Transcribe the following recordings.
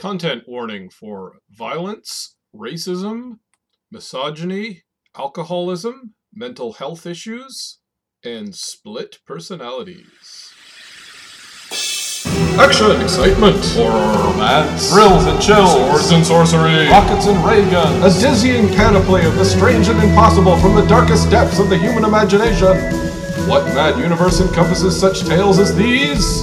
Content warning for violence, racism, misogyny, alcoholism, mental health issues, and split personalities. Action, excitement, Horror, romance, thrills and chills, swords and sorcery, rockets and ray guns, a dizzying panoply of the strange and impossible from the darkest depths of the human imagination. What mad universe encompasses such tales as these?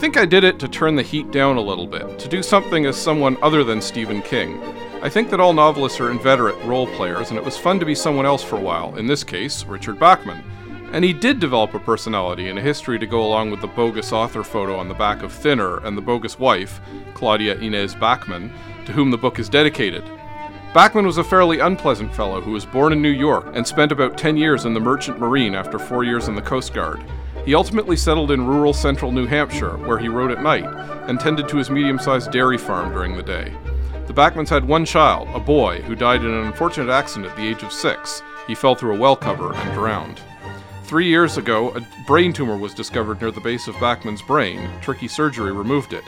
Think I did it to turn the heat down a little bit, to do something as someone other than Stephen King. I think that all novelists are inveterate role players, and it was fun to be someone else for a while, in this case, Richard Bachman. And he did develop a personality and a history to go along with the bogus author photo on the back of Thinner and the bogus wife, Claudia Inez Bachman, to whom the book is dedicated. Bachman was a fairly unpleasant fellow who was born in New York and spent about 10 years in the Merchant Marine after four years in the Coast Guard. He ultimately settled in rural central New Hampshire, where he wrote at night, and tended to his medium sized dairy farm during the day. The Bachmans had one child, a boy, who died in an unfortunate accident at the age of six. He fell through a well cover and drowned. Three years ago, a brain tumor was discovered near the base of Bachman's brain. Tricky surgery removed it.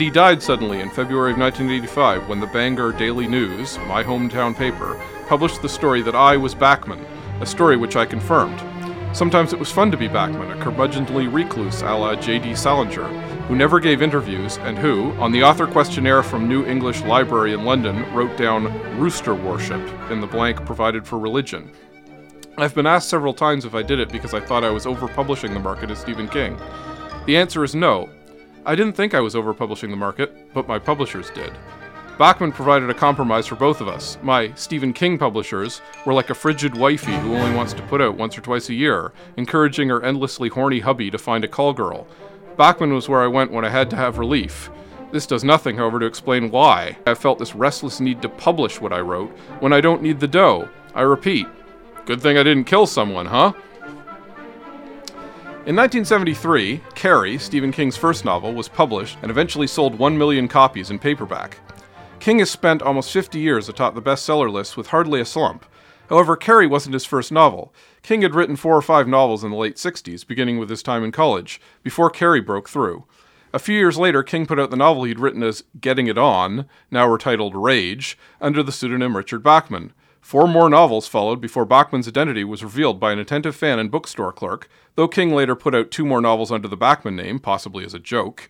He died suddenly in February of 1985 when the Bangor Daily News, my hometown paper, published the story that I was Bachman, a story which I confirmed. Sometimes it was fun to be Bachman, a curmudgeonly recluse a la J.D. Salinger, who never gave interviews and who, on the author questionnaire from New English Library in London, wrote down rooster worship in the blank provided for religion. I've been asked several times if I did it because I thought I was overpublishing the market as Stephen King. The answer is no. I didn't think I was overpublishing the market, but my publishers did. Bachman provided a compromise for both of us. My Stephen King publishers were like a frigid wifey who only wants to put out once or twice a year, encouraging her endlessly horny hubby to find a call girl. Bachman was where I went when I had to have relief. This does nothing, however, to explain why I felt this restless need to publish what I wrote when I don't need the dough. I repeat, good thing I didn't kill someone, huh? In 1973, Carrie, Stephen King's first novel, was published and eventually sold 1 million copies in paperback. King has spent almost 50 years atop the bestseller list with hardly a slump. However, Carrie wasn't his first novel. King had written four or five novels in the late 60s, beginning with his time in college, before Carrie broke through. A few years later, King put out the novel he'd written as Getting It On, now retitled Rage, under the pseudonym Richard Bachman. Four more novels followed before Bachman's identity was revealed by an attentive fan and bookstore clerk, though King later put out two more novels under the Bachman name, possibly as a joke.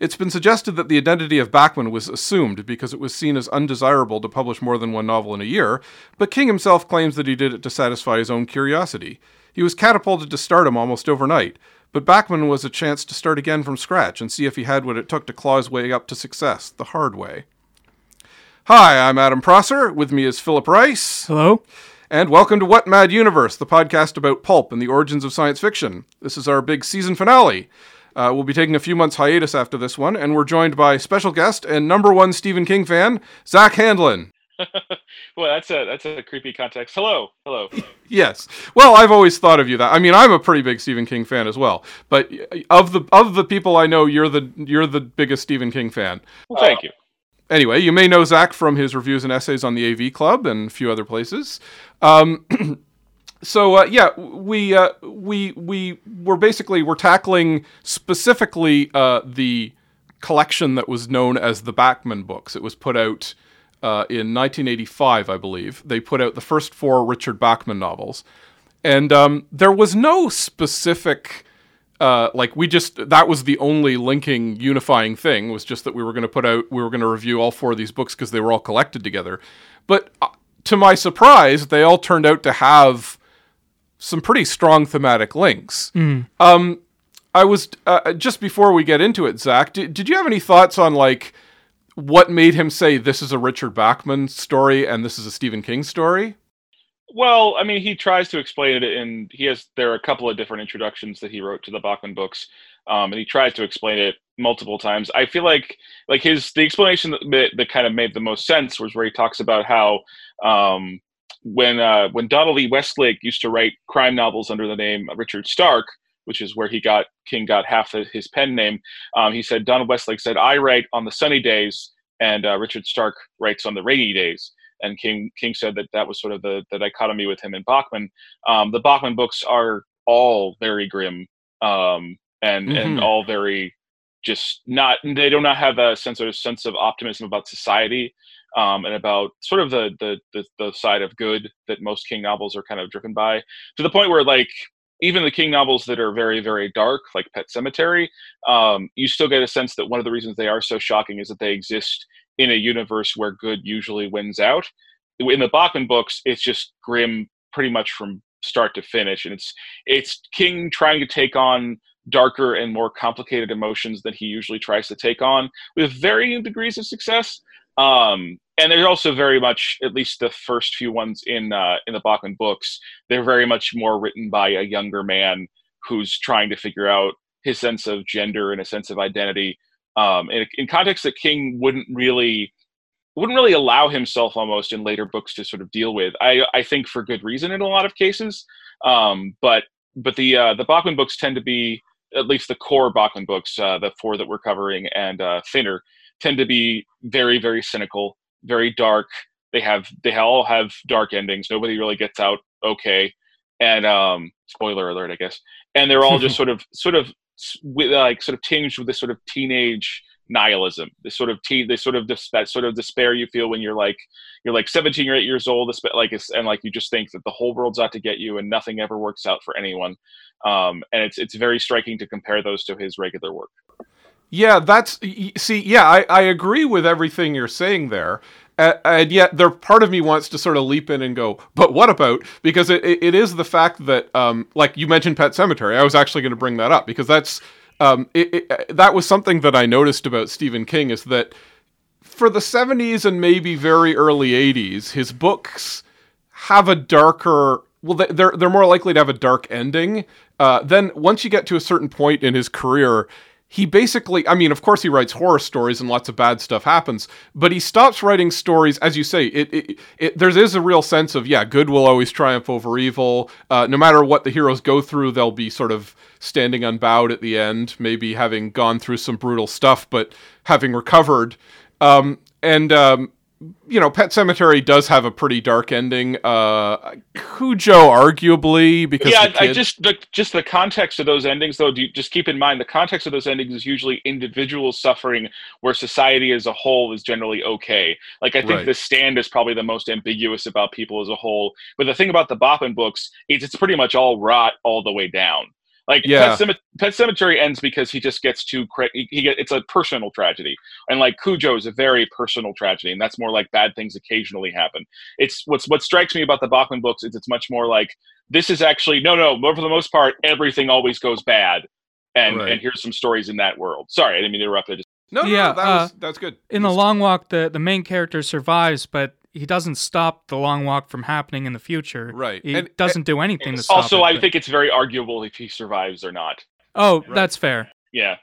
It's been suggested that the identity of Bachman was assumed because it was seen as undesirable to publish more than one novel in a year, but King himself claims that he did it to satisfy his own curiosity. He was catapulted to stardom almost overnight, but Bachman was a chance to start again from scratch and see if he had what it took to claw his way up to success, the hard way. Hi, I'm Adam Prosser. With me is Philip Rice. Hello. And welcome to What Mad Universe, the podcast about pulp and the origins of science fiction. This is our big season finale. Uh, we'll be taking a few months hiatus after this one, and we're joined by special guest and number one Stephen King fan, Zach Handlen. well, that's a that's a creepy context. Hello, hello. Yes. Well, I've always thought of you that. I mean, I'm a pretty big Stephen King fan as well. But of the of the people I know, you're the you're the biggest Stephen King fan. Well, thank you. Anyway, you may know Zach from his reviews and essays on the AV Club and a few other places. Um, so uh, yeah, we uh, we we were basically we're tackling specifically uh, the collection that was known as the Bachman books. It was put out uh, in 1985, I believe. They put out the first four Richard Bachman novels, and um, there was no specific. Uh, like we just that was the only linking unifying thing was just that we were going to put out we were going to review all four of these books because they were all collected together but uh, to my surprise, they all turned out to have some pretty strong thematic links. Um, I was uh, just before we get into it, Zach. Did, did you have any thoughts on like what made him say this is a Richard Bachman story and this is a Stephen King story? Well, I mean, he tries to explain it, and he has there are a couple of different introductions that he wrote to the Bachman books, um, and he tries to explain it multiple times. I feel like like his the explanation that, that, that kind of made the most sense was where he talks about how um, when uh, when Donald E. Westlake used to write crime novels under the name Richard Stark, which is where he got King got half of his pen name. Um, he said Donald Westlake said, "I write on the sunny days, and uh, Richard Stark writes on the rainy days." And King King said that that was sort of the, the dichotomy with him and Bachman. Um, the Bachman books are all very grim um, and Mhm. and all very just not. They do not have a sense of sense of optimism about society. Um, and about sort of the, the the the side of good that most King novels are kind of driven by, to the point where like even the King novels that are very, very dark, like Pet Sematary, um, you still get a sense that one of the reasons they are so shocking is that they exist in a universe where good usually wins out. In the Bachman books, it's just grim pretty much from start to finish, and it's it's King trying to take on darker and more complicated emotions than he usually tries to take on, with varying degrees of success. Um, and they're also very much, at least the first few ones in uh, in the Bachman books, they're very much more written by a younger man who's trying to figure out his sense of gender and a sense of identity um, in, in context that King wouldn't really wouldn't really allow himself almost in later books to sort of deal with. I I think for good reason in a lot of cases, um, but but the uh, the Bachman books tend to be at least the core Bachman books, uh, the four that we're covering and uh, thinner, tend to be very very cynical, very dark. They have they all have dark endings. Nobody really gets out okay, and um, spoiler alert, I guess. And they're all just sort of sort of with like sort of tinged with this sort of teenage nihilism this sort of teen this sort of dis- that sort of despair you feel when you're like you're like 17 or 8 years old like it's, and like you just think that the whole world's out to get you and nothing ever works out for anyone um, and it's it's very striking to compare those to his regular work Yeah, that's see. Yeah, I, I agree with everything you're saying there, and yet there part of me wants to sort of leap in and go, but what about? Because it, it, is the fact that, um, like you mentioned, Pet Sematary. I was actually going to bring that up because that's um, it, it, uh, that was something that I noticed about Stephen King is that for the 70s and maybe very early 80s, his books have a darker. Well, they- they're they're more likely to have a dark ending. Uh, then once you get to a certain point in his career, he basically, I mean, of course, he writes horror stories and lots of bad stuff happens, but he stops writing stories. As you say, it, it, it there is a real sense of yeah, good will always triumph over evil. Uh, no matter what the heroes go through, they'll be sort of standing unbowed at the end, maybe having gone through some brutal stuff, but having recovered. Um, and um, you know, Pet Sematary does have a pretty dark ending. Uh, Cujo, arguably, because yeah the I just the just the context of those endings though do you, just keep in mind the context of those endings is usually individuals suffering where society as a whole is generally okay like i think Right. the stand is probably the most ambiguous about people as a whole but the thing about the Bachman books is it's pretty much all rot all the way down like Yeah. Pet, Cemet- Pet Sematary ends because he just gets too cra- he, he get, it's a personal tragedy and like Cujo is a very personal tragedy and that's more like bad things occasionally happen it's what's what strikes me about the Bachman books is it's much more like this is actually no no but for the most part everything always goes bad and Right. and here's some stories in that world sorry i didn't mean to interrupt I just no, no, Yeah, no, that uh, was that's good. In the long walk, the, the main character survives, but he doesn't stop the long walk from happening in the future. Right. He And- doesn't do anything to stop also it, i but- think it's very arguable if he survives or not Oh, Right. that's fair. yeah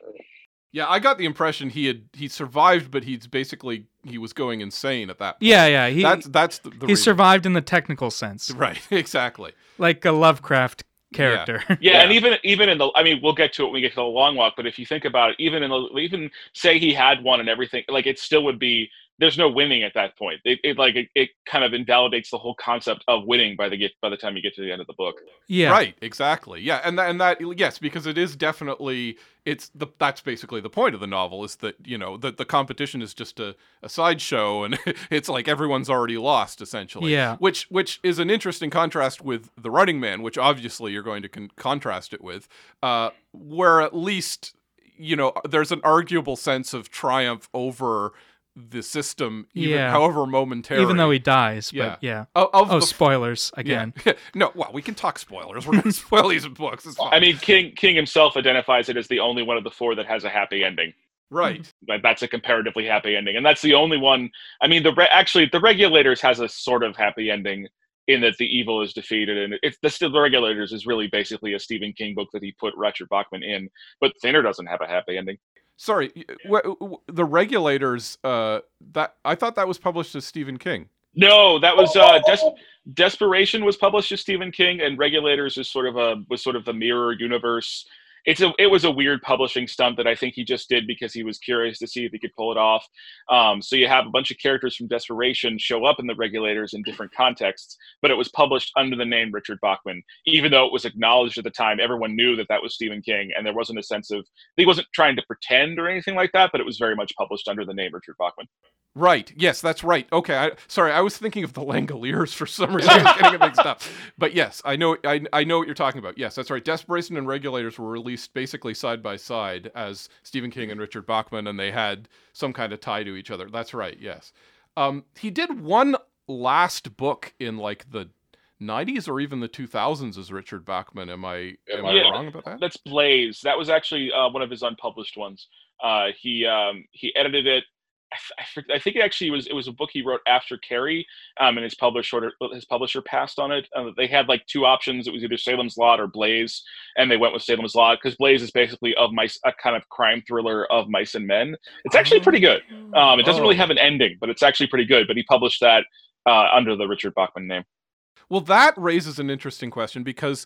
Yeah, I got the impression he had he survived, but he's basically he was going insane at that. point. Yeah, yeah. He that's that's the, the he reason. survived in the technical sense, Right, exactly. like a Lovecraft character. yeah, Yeah. and even even in the i mean we'll get to it when we get to the long walk but if you think about it even in the even say he had one and everything like it still would be there's no winning at that point it, it like it, it kind of invalidates the whole concept of winning by the get by the time you get to the end of the book yeah. Right, exactly. Yeah, and that, and that yes, because it is definitely it's the that's basically the point of the novel is that you know the the competition is just a, a sideshow and it's like everyone's already lost essentially. Yeah. Which which is an interesting contrast with the Running Man, which obviously you're going to con- contrast it with, uh, where at least you know there's an arguable sense of triumph over the system, even Yeah. however momentary. Even though he dies, Yeah. but yeah. of, oh, of Oh, the spoilers yeah. again. no, well, we can talk spoilers. We're gonna spoil these books. It's fine. I mean, King King himself identifies it as the only one of the four that has a happy ending. right? That's a comparatively happy ending, and that's the only one. I mean, the re- actually the regulators has a sort of happy ending in that the evil is defeated, and it's the the regulators is really basically a Stephen King book that he put Richard Bachman in, but Thinner doesn't have a happy ending. Sorry, y- w- w- the regulators. Uh, that I thought that was published as Stephen King. No, that was uh, Des- Desperation was published as Stephen King, and Regulators is sort of a was sort of the mirror universe. It's a it was a weird publishing stunt that I think he just did because he was curious to see if he could pull it off. Um, so you have a bunch of characters from Desperation show up in the Regulators in different contexts, but it was published under the name Richard Bachman, even though it was acknowledged at the time. Everyone knew that that was Stephen King, and there wasn't a sense of he wasn't trying to pretend or anything like that, but it was very much published under the name Richard Bachman. Right. Yes, that's right. Okay. I, sorry, I was thinking of the Langoliers for some reason. I was getting it mixed up. But yes, I know. I, I know what you're talking about. Yes, that's right. Desperation and Regulators were released basically side by side as Stephen King and Richard Bachman, and they had some kind of tie to each other. That's right. Yes. Um, he did one last book in like the 90s or even the 2000s as Richard Bachman. Am I am I Yeah. wrong about that? That's Blaze. That was actually uh, one of his unpublished ones. Uh, he um, he edited it. I, f- I, f- I think it actually was it was a book he wrote after Carrie, um, and his publisher his publisher passed on it. Uh, they had like two options. It was either Salem's Lot or Blaze, and they went with Salem's Lot because Blaze is basically of mice a kind of crime thriller of mice and men. It's actually pretty good. Um, it doesn't really Oh. have an ending, but it's actually pretty good. But he published that uh, under the Richard Bachman name. Well, that raises an interesting question because,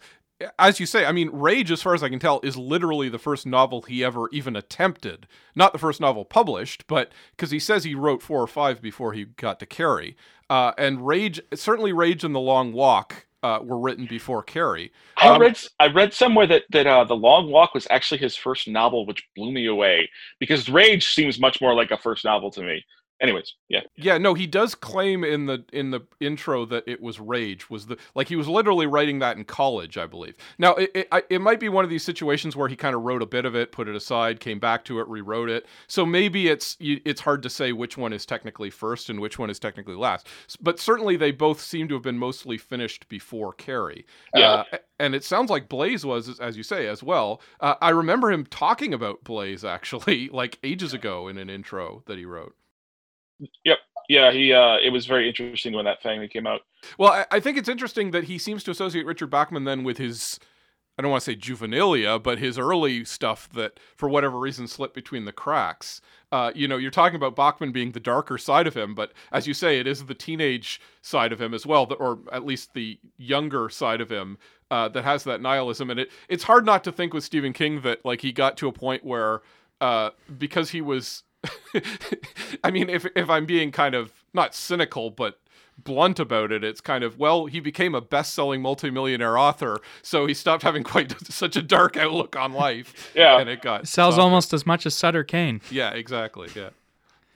as you say, I mean, Rage, as far as I can tell, is literally the first novel he ever even attempted. Not the first novel published, but because he says he wrote four or five before he got to Carrie. Uh, and Rage, certainly Rage and The Long Walk uh, were written before Carrie. I Um, read s- I read somewhere that that uh, the Long Walk was actually his first novel, which blew me away because Rage seems much more like a first novel to me. Anyways, yeah, Yeah, no, he does claim in the in the intro that it was Rage was the like he was literally writing that in college, I believe. Now it it, I- it might be one of these situations where he kind of wrote a bit of it, put it aside, came back to it, rewrote it. So maybe it's it's hard to say which one is technically first and which one is technically last. But certainly they both seem to have been mostly finished before Carrie. Yeah. Uh, and it sounds like Blaze was, as- as you say, as well. Uh, I remember him talking about Blaze actually, like ages ago in an intro that he wrote. Yeah. He uh, it was very interesting when that thing came out. Well, I, I think it's interesting that he seems to associate Richard Bachman then with his, I don't want to say juvenilia, but his early stuff that, for whatever reason, slipped between the cracks. Uh, you know, you're talking about Bachman being the darker side of him, but as you say, it is the teenage side of him as well, or at least the younger side of him uh, that has that nihilism. And it it's hard not to think with Stephen King that like he got to a point where uh, because he was. I mean, if if I'm being kind of not cynical, but blunt about it, it's kind of well, he became a best-selling multimillionaire author, so he stopped having quite such a dark outlook on life. Yeah. and it got It sells softer. almost as much as Sutter Cane. Yeah, exactly. Yeah.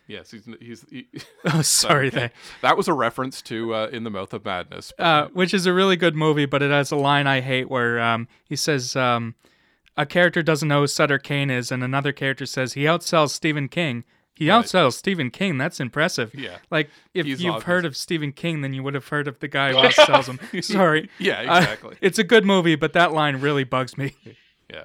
Yes, he's he's he, Oh, sorry, they. that was a reference to uh, in the mouth of madness. Uh, which is a really good movie, but it has a line I hate where um, he says um, a character doesn't know who Sutter Cane is, and another character says he outsells Stephen King. He Right. outsells Stephen King. That's impressive. Yeah. Like if He's you've obvious. heard of Stephen King, then you would have heard of the guy who outsells him. Sorry. Yeah, Uh, exactly. it's a good movie, but that line really bugs me. Yeah.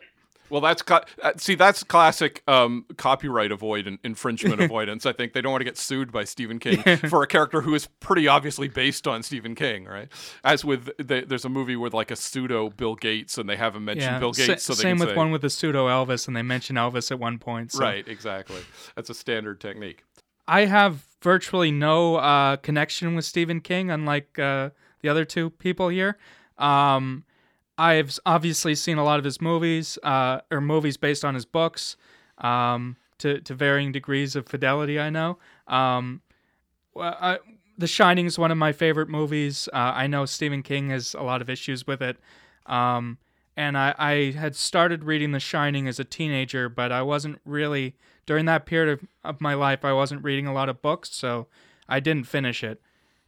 Well, that's co- uh, see, that's classic um, copyright avoidance, infringement avoidance. I think they don't want to get sued by Stephen King for a character who is pretty obviously based on Stephen King, right? As with the, there's a movie with like a pseudo Bill Gates, and they haven't mentioned Yeah. Bill Gates, so they same with say, one with a pseudo Elvis, and they mention Elvis at one point. So. right, exactly. That's a standard technique. I have virtually no uh, connection with Stephen King, unlike uh, the other two people here. Um, I've obviously seen a lot of his movies, uh, or movies based on his books, um, to to varying degrees of fidelity. I know. Um, I, the Shining is one of my favorite movies. Uh, I know Stephen King has a lot of issues with it. Um, and I, I had started reading The Shining as a teenager, but I wasn't really, during that period of, of my life, I wasn't reading a lot of books, so I didn't finish it.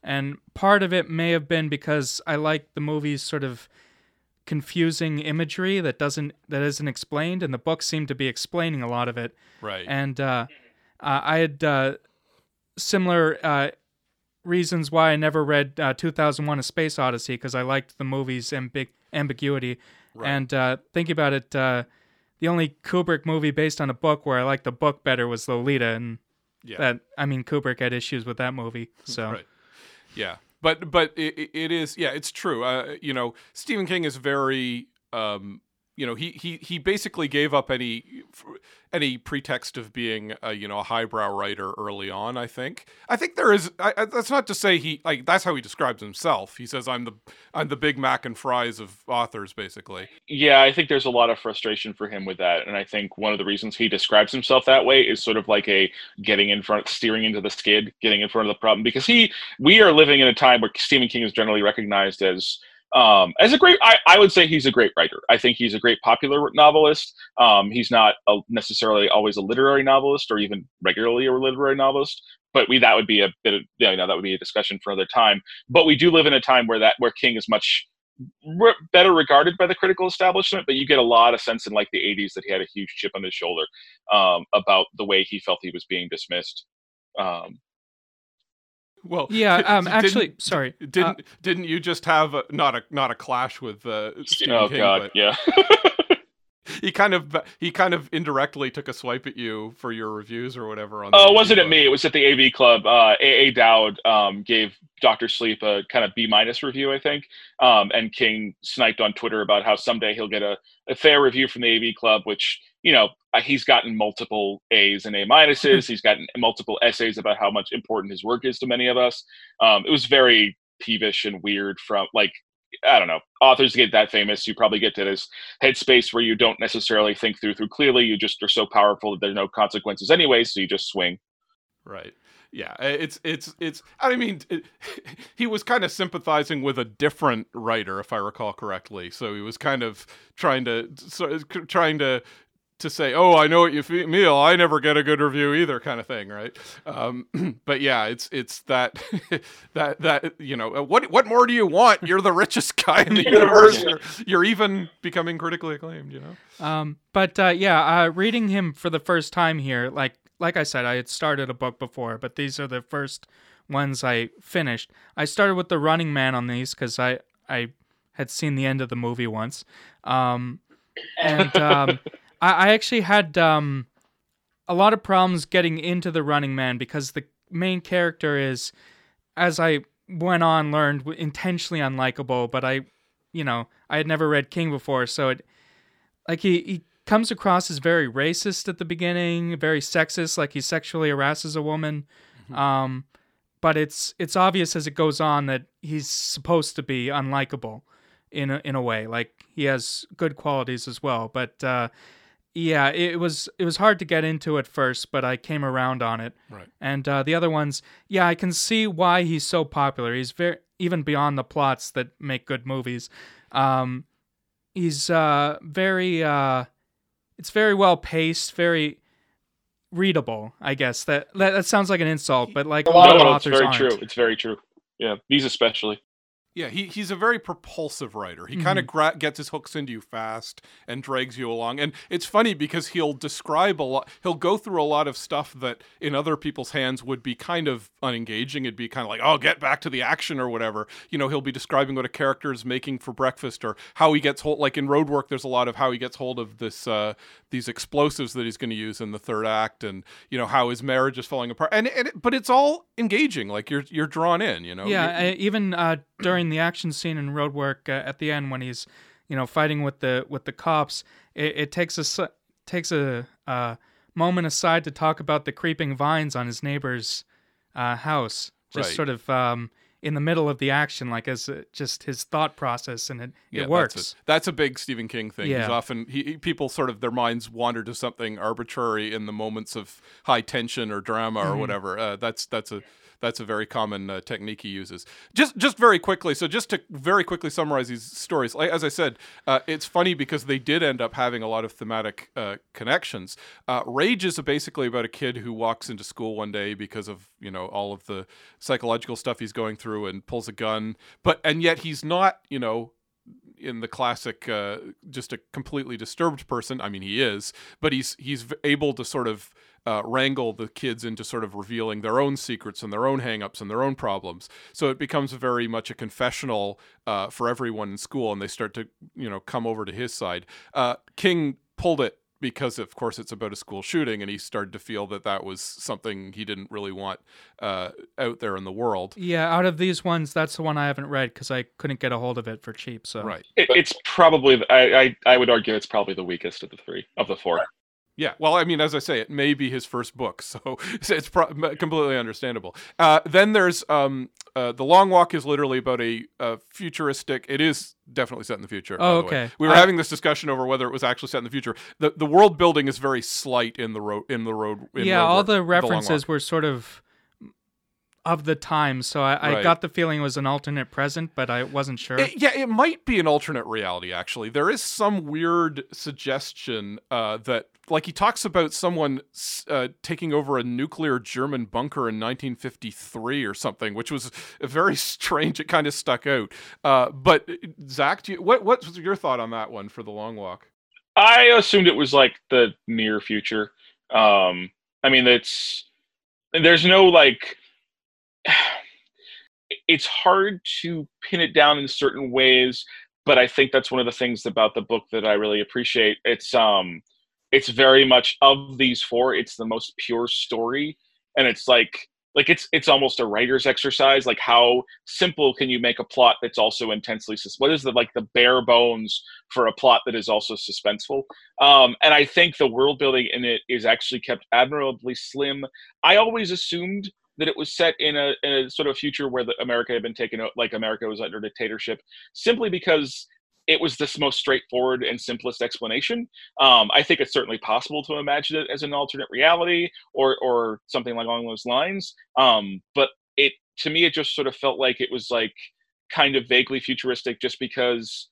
And part of it may have been because I like the movie's sort of confusing imagery that doesn't that isn't explained, and the book seemed to be explaining a lot of it Right. and uh, uh, I had uh, similar uh, reasons why I never read uh, 2001: A Space Odyssey because I liked the movie's ambig- ambiguity. Right. And uh, thinking about it, uh, the only Kubrick movie based on a book where I liked the book better was Lolita, and Yeah. that I mean Kubrick had issues with that movie. So Right. Yeah. But but it, it is yeah it's true. Uh, you know Stephen King is very um, you know he he he basically gave up any any pretext of being a, you know a highbrow writer early on. I think I think there is. I, I, that's not to say he like that's how he describes himself. He says I'm the I'm the Big Mac and fries of authors basically. Yeah, I think there's a lot of frustration for him with that, and I think one of the reasons he describes himself that way is sort of like a getting in front, steering into the skid, getting in front of the problem. Because he, we are living in a time where Stephen King is generally recognized as um, as a great. I, I would say he's a great writer. I think he's a great popular novelist. Um, he's not a, necessarily always a literary novelist or even regularly a literary novelist. But we that would be a bit of you know that would be a discussion for another time. But we do live in a time where that where King is much re- better regarded by the critical establishment, but you get a lot of sense in like the 80s that he had a huge chip on his shoulder um, about the way he felt he was being dismissed. Um, Well, yeah, um, actually, sorry, Didn't uh, didn't you just have a, not a not a clash with uh, Stephen oh King, God, but yeah. he kind of he kind of indirectly took a swipe at you for your reviews or whatever on. Oh, the it wasn't AV at me. It was at the AV Club. Uh, AA Dowd um, gave Doctor Sleep a kind of B minus review, I think. Um, and King sniped on Twitter about how someday he'll get a, a fair review from the AV Club, which you know uh, he's gotten multiple A's and A minuses. he's gotten multiple essays about how much important his work is to many of us. Um, it was very peevish and weird from like I don't know. Authors get that famous. You probably get to this headspace where you don't necessarily think through through clearly. You just are so powerful that there's no consequences anyway, so you just swing. Right. Yeah, it's it's it's. I mean, it, he was kind of sympathizing with a different writer, if I recall correctly. So he was kind of trying to so, trying to to say, "Oh, I know what you feel. Me, I never get a good review either," kind of thing, right? Um, but yeah, it's it's that that that you know what what more do you want? You're the richest guy in the universe. You're, you're even becoming critically acclaimed. You know. Um, but uh, yeah, uh, reading him for the first time here, like like I said, I had started a book before, but these are the first ones I finished. I started with the Running Man on these because I I had seen the end of the movie once, um, and um, I, I actually had um, a lot of problems getting into the Running Man because the main character is, as I went on, learned intentionally unlikable. But I, you know, I had never read King before, so it like he, he comes across as very racist at the beginning, very sexist, like he sexually harasses a woman. Um, but it's it's obvious as it goes on that he's supposed to be unlikable in a, in a way. Like he has good qualities as well, but uh, yeah, it was it was hard to get into at first, but I came around on it. Right. And uh, the other ones, yeah, I can see why he's so popular. He's very even beyond the plots that make good movies. Um, he's uh, very uh, it's very well paced, very readable. I guess that that, that sounds like an insult, but like a lot no, of no, it's authors very aren't. true. It's very true. Yeah, these especially. Yeah, he, he's a very propulsive writer. He kind of gra- gets his hooks into you fast and drags you along. And it's funny because he'll describe a lot, he'll go through a lot of stuff that in other people's hands would be kind of unengaging. It'd be kind of like, oh, get back to the action or whatever. You know, he'll be describing what a character is making for breakfast or how he gets hold, like in Roadwork, there's a lot of how he gets hold of this, uh, these explosives that he's going to use in the third act and, you know, how his marriage is falling apart. And, and but it's all engaging. Like you're, you're drawn in, you know? Yeah, I, even uh, during the action scene in Roadwork uh, at the end when he's, you know, fighting with the with the cops, it, it takes a takes a uh, moment aside to talk about the creeping vines on his neighbor's uh, house, just Right. sort of um, in the middle of the action, like as uh, just his thought process, and it Yeah, it works. That's a, that's a big Stephen King thing. He's often he, people sort of their minds wander to something arbitrary in the moments of high tension or drama Mm-hmm. or whatever. Uh, that's that's a that's a very common uh, technique he uses. Just just very quickly. So just to very quickly summarize these stories. Like, as I said, uh, it's funny because they did end up having a lot of thematic uh, connections. Uh, Rage is basically about a kid who walks into school one day because of you know all of the psychological stuff he's going through and pulls a gun, but and yet he's not you know in the classic uh, just a completely disturbed person. I mean, he is, but he's he's able to sort of uh, wrangle the kids into sort of revealing their own secrets and their own hangups and their own problems. So it becomes very much a confessional uh, for everyone in school, and they start to you know come over to his side. Uh, King pulled it because of course it's about a school shooting and he started to feel that that was something he didn't really want uh, out there in the world Yeah, out of these ones, that's the one I haven't read because I couldn't get a hold of it for cheap. So right It, it's probably I, I I would argue it's probably the weakest of the three of the four. Yeah well i mean as i say it may be his first book so it's pro- completely understandable uh, then there's um, uh, the long walk is literally about a, a futuristic it is definitely set in the future by Oh, the way. okay. we were I- having this discussion over whether it was actually set in the future the the world building is very slight in the road in the road in yeah, Road all War- the references were sort of of the time, so I, I Right. got the feeling it was an alternate present, but I wasn't sure. It- yeah, it might be an alternate reality. Actually, there is some weird suggestion uh, that, like, he talks about someone uh, taking over a nuclear German bunker in 1953 or something, which was very strange. It kind of stuck out. Uh, but Zach, do you, what what's your thought on that one for the long walk? I assumed it was like the near future. Um, I mean, it's there's no like. It's hard to pin it down in certain ways, but I think that's one of the things about the book that I really appreciate. It's um, it's very much of these four. It's the most pure story, and it's like like it's it's almost a writer's exercise. Like how simple can you make a plot that's also intensely sus- what is the like the bare bones for a plot that is also suspenseful? Um, and I think the world building in it is actually kept admirably slim. I always assumed that it was set in a, in a sort of future where the America had been taken out, like America was under dictatorship, simply because it was this most straightforward and simplest explanation. Um, I think it's certainly possible to imagine it as an alternate reality or or something along those lines. Um, but it to me, it just sort of felt like it was like kind of vaguely futuristic, just because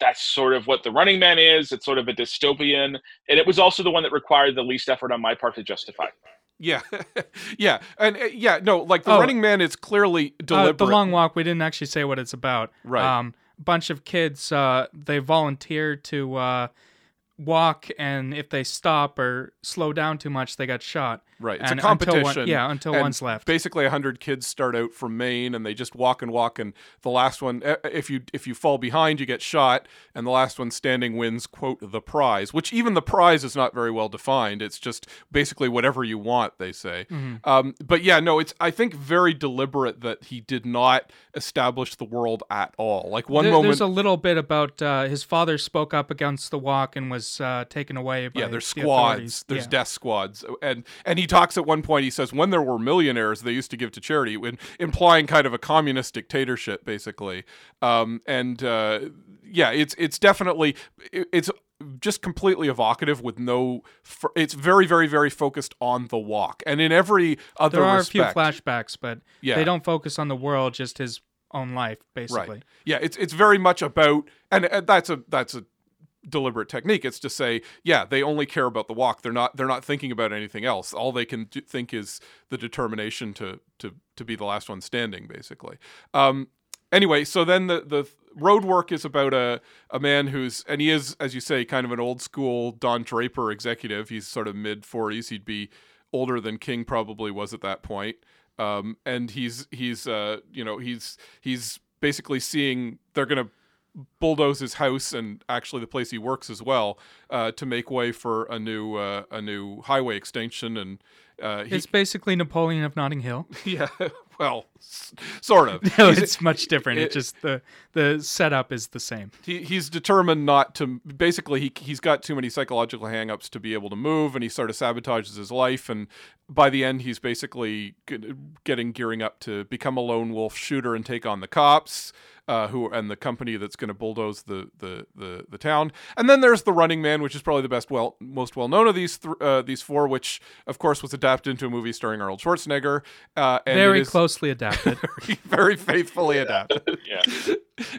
that's sort of what the Running Man is. It's sort of a dystopian, and it was also the one that required the least effort on my part to justify. Yeah, yeah, and uh, yeah, no, like the Oh. Running Man is clearly Uh, deliberate. the long walk. We didn't actually say what it's about. Right. Um, bunch of kids. Uh, they volunteered to uh, walk, and if they stop or slow down too much, they got shot. Right, it's And a until one- competition. yeah, until and one's left. Basically, hundred kids start out from Maine, and they just walk and walk, and the last one, if you if you fall behind, you get shot, and the last one standing wins quote the prize. Which even the prize is not very well defined. It's just basically whatever you want, they say. Mm-hmm. Um, but yeah, no, it's I think very deliberate that he did not establish the world at all. Like one There- moment, There's a little bit about uh, his father spoke up against the walk and was uh, taken away. By yeah, there's the squads. There's Yeah. death squads, and and he talks at one point. He says when there were millionaires, they used to give to charity, when, implying kind of a communist dictatorship, basically. Um, and uh, yeah, it's it's definitely it's just completely evocative with no. It's very very very focused on the walk, and in every other There are respect, a few flashbacks, but Yeah. they don't focus on the world, just his own life, basically. Right. Yeah, it's it's very much about, and, and that's a that's a deliberate technique. It's to say, yeah, they only care about the walk. They're not they're not thinking about anything else. All they can do, think is the determination to to to be the last one standing, basically. Um, anyway, so then the the road work is about a a man who's and he is, as you say, kind of an old school Don Draper executive. He's sort of mid forties. He'd be older than King probably was at that point. Um, and he's he's uh, you know he's he's basically seeing they're gonna bulldoze his house and actually the place he works as well uh, to make way for a new uh, a new highway extension and uh, he, It's basically Napoleon of Notting Hill. yeah well sort of No, He's- it's much different. it- It, just the the setup is the same. he, he's determined not to basically he, he's got too many psychological hangups to be able to move and he sort of sabotages his life and by the end he's basically getting gearing up to become a lone wolf shooter and take on the cops uh, who and the company that's going to bulldoze the, the the the town and then there's the running man which is probably the best well most well known of these th- uh, these four which of course was adapted into a movie starring Arnold Schwarzenegger uh, and Very is closely adapted. very faithfully adapted Yeah.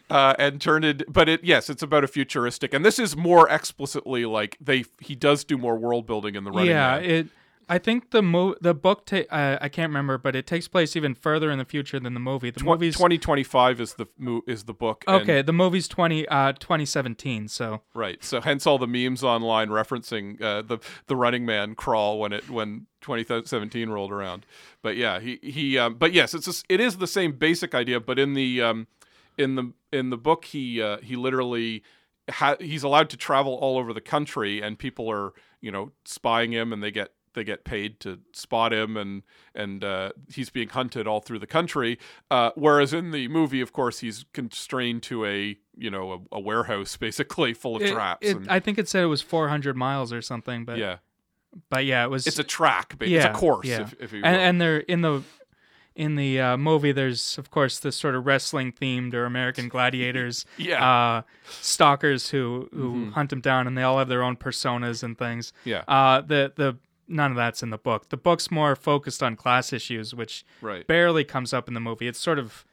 uh, and turned it. But it yes, it's about a futuristic, and this is more explicitly like they he does do more world building in the running. yeah, Man. it I think the mo- the book ta- uh, I can't remember, but it takes place even further in the future than the movie. The Tw- movie's 2025 is the mo- is the book. and- okay. The movie's 20 uh 2017. So right. So hence all the memes online referencing uh, the the Running Man crawl when it when 2017 rolled around. But yeah, he he. Um, but yes, it's just, it is the same basic idea. But in the um, in the in the book, he uh, he literally ha- he's allowed to travel all over the country, and people are you know spying him, and they get they get paid to spot him, and and uh, he's being hunted all through the country. Uh, whereas in the movie, of course, he's constrained to a you know a, a warehouse basically full of It- traps. it- and, I think it said it was 400 miles or something, but yeah, but yeah, it was it's a track, but yeah, it's a course. yeah. If, if you and and they're in the in the uh, movie. There's of course this sort of wrestling themed or American gladiators, yeah, Mm-hmm. uh, stalkers who who hunt them down, and they all have their own personas and things. yeah, Uh, the the none of that's in the book. The book's more focused on class issues, which right. barely comes up in the movie. It's sort of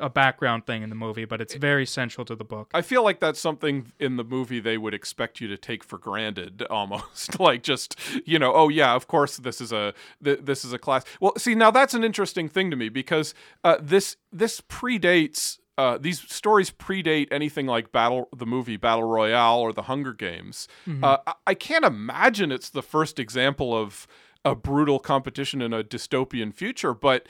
a background thing in the movie, but it's very central to the book. I feel like that's something in the movie they would expect you to take for granted, almost like just you know, oh yeah, of course this is a th- this is a class. Well, see now that's an interesting thing to me because uh, this this predates. Uh, these stories predate anything like battle, the movie Battle Royale or the Hunger Games. Uh, I- I can't imagine it's the first example of a brutal competition in a dystopian future, but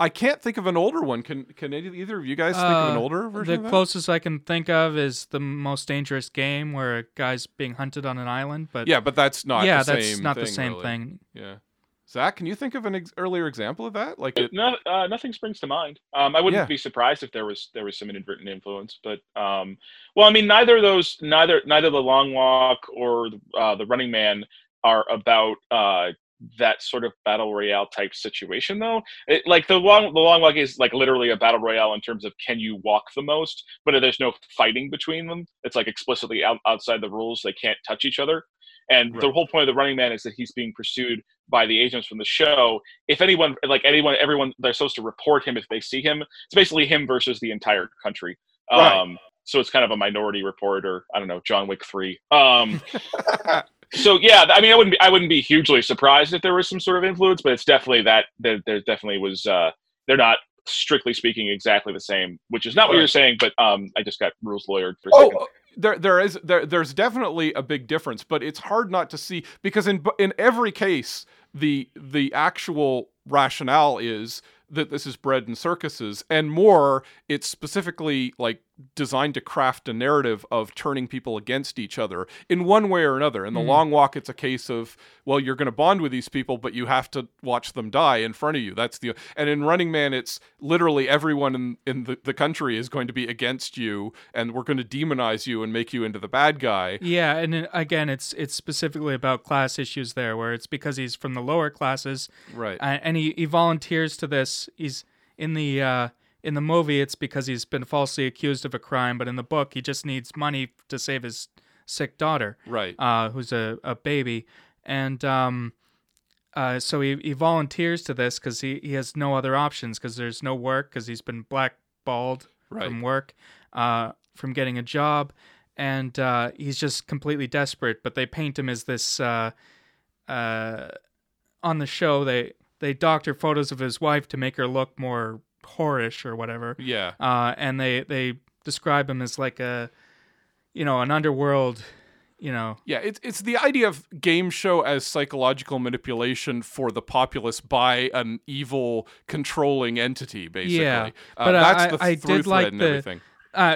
I can't think of an older one. Can can either of you guys think of an Uh, older version? The closest I can think of is the most dangerous game, where a guy's being hunted on an island. But Yeah, but that's not. yeah, the that's same not the same really. thing. Yeah, Zach, can you think of an ex- earlier example of that? Like it? No, uh, nothing springs to mind. Um, I wouldn't Yeah. be surprised if there was there was some inadvertent influence, but um, well, I mean, neither of those, neither neither the Long Walk or uh, the Running Man are about uh, that sort of battle royale type situation, though. It, like the long the Long Walk is like literally a battle royale in terms of can you walk the most, but there's no fighting between them. It's like explicitly out, outside the rules; they can't touch each other. And the whole point of the Running Man is that he's being pursued by the agents from the show. If anyone like anyone everyone they're supposed to report him if they see him. It's basically him versus the entire country. Right. um so it's kind of a minority report or i don't know john wick 3 um so yeah i mean i wouldn't be i wouldn't be hugely surprised if there was some sort of influence but it's definitely that there, there definitely was uh they're not strictly speaking exactly the same which is not what you're saying but um i just got rules lawyered for a Oh, second there, there is, there, there's definitely a big difference, but it's hard not to see because in in every case, the the actual rationale is that this is bread in circuses, and more, it's specifically like designed to craft a narrative of turning people against each other in one way or another. In the Hmm. long walk, it's a case of well, you're going to bond with these people, but you have to watch them die in front of you. That's the and in Running Man, it's literally everyone in in the, the country is going to be against you, and we're going to demonize you and make you into the bad guy. Yeah, and again, it's it's specifically about class issues there, where it's because he's from the lower classes, Right. uh, and he, he volunteers to this. He's in the uh, in the movie, it's because he's been falsely accused of a crime, but in the book, he just needs money to save his sick daughter, right. uh, who's a, a baby, and um, uh, so he, he volunteers to this because he, he has no other options because there's no work because he's been blackballed Right. from work, uh, from getting a job, and uh, he's just completely desperate. But they paint him as this. Uh, uh, on the show, they they doctor photos of his wife to make her look more whorish or whatever, Yeah. uh, and they they describe him as like a, you know, an underworld, you know. Yeah, it's it's the idea of game show as psychological manipulation for the populace by an evil controlling entity, basically. Yeah, uh, but, uh, that's I- the I did like and the-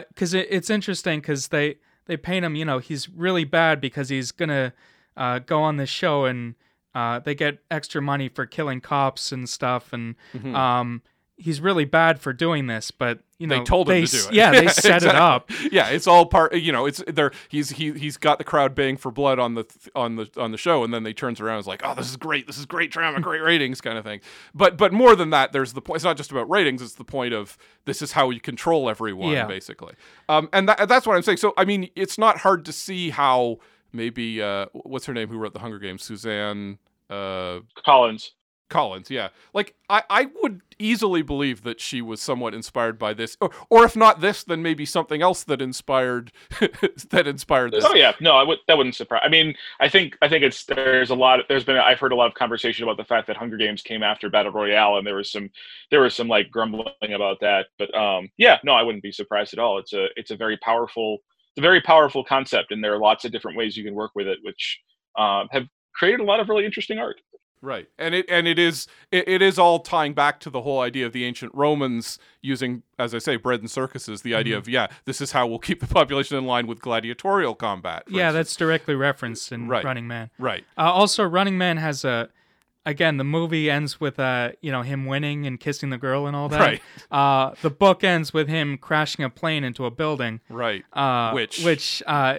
because it, it's interesting because they they paint him you know he's really bad because he's gonna uh, go on this show and uh, they get extra money for killing cops and stuff and Mhm. um, he's really bad for doing this but you know they told him they to do it. yeah they set it up. Yeah, it's all part. You know, it's there. He's he he's got the crowd baying for blood on the on the on the show, and then they turns around and is like, "Oh, this is great. This is great drama, great ratings, kind of thing." But but more than that, there's the point. It's not just about ratings. It's the point of this is how you control everyone, Yeah. basically. Um, and that, that's what I'm saying. So I mean, it's not hard to see how maybe uh, what's her name who wrote the Hunger Games, Suzanne. Uh, collins Collins, yeah. Like I, I would easily believe that she was somewhat inspired by this, or, or if not this, then maybe something else that inspired that inspired this. Oh yeah, no, I would that wouldn't surprise. I mean, I think I think it's there's a lot. There's been I've heard a lot of conversation about the fact that Hunger Games came after Battle Royale, and there was some there was some like grumbling about that. But um, yeah, no, I wouldn't be surprised at all. It's a it's a very powerful it's a very powerful concept, and there are lots of different ways you can work with it, which um, have created a lot of really interesting art. Right, and it and it is it, it is all tying back to the whole idea of the ancient Romans using, as I say, bread and circuses. The idea mm-hmm. of yeah, this is how we'll keep the population in line with gladiatorial combat. Yeah, instance. that's directly referenced in right. Running Man. Right. Uh, also, Running Man has a again the movie ends with uh you know him winning and kissing the girl and all that. Right. Uh, the book ends with him crashing a plane into a building. Right. Uh, which which uh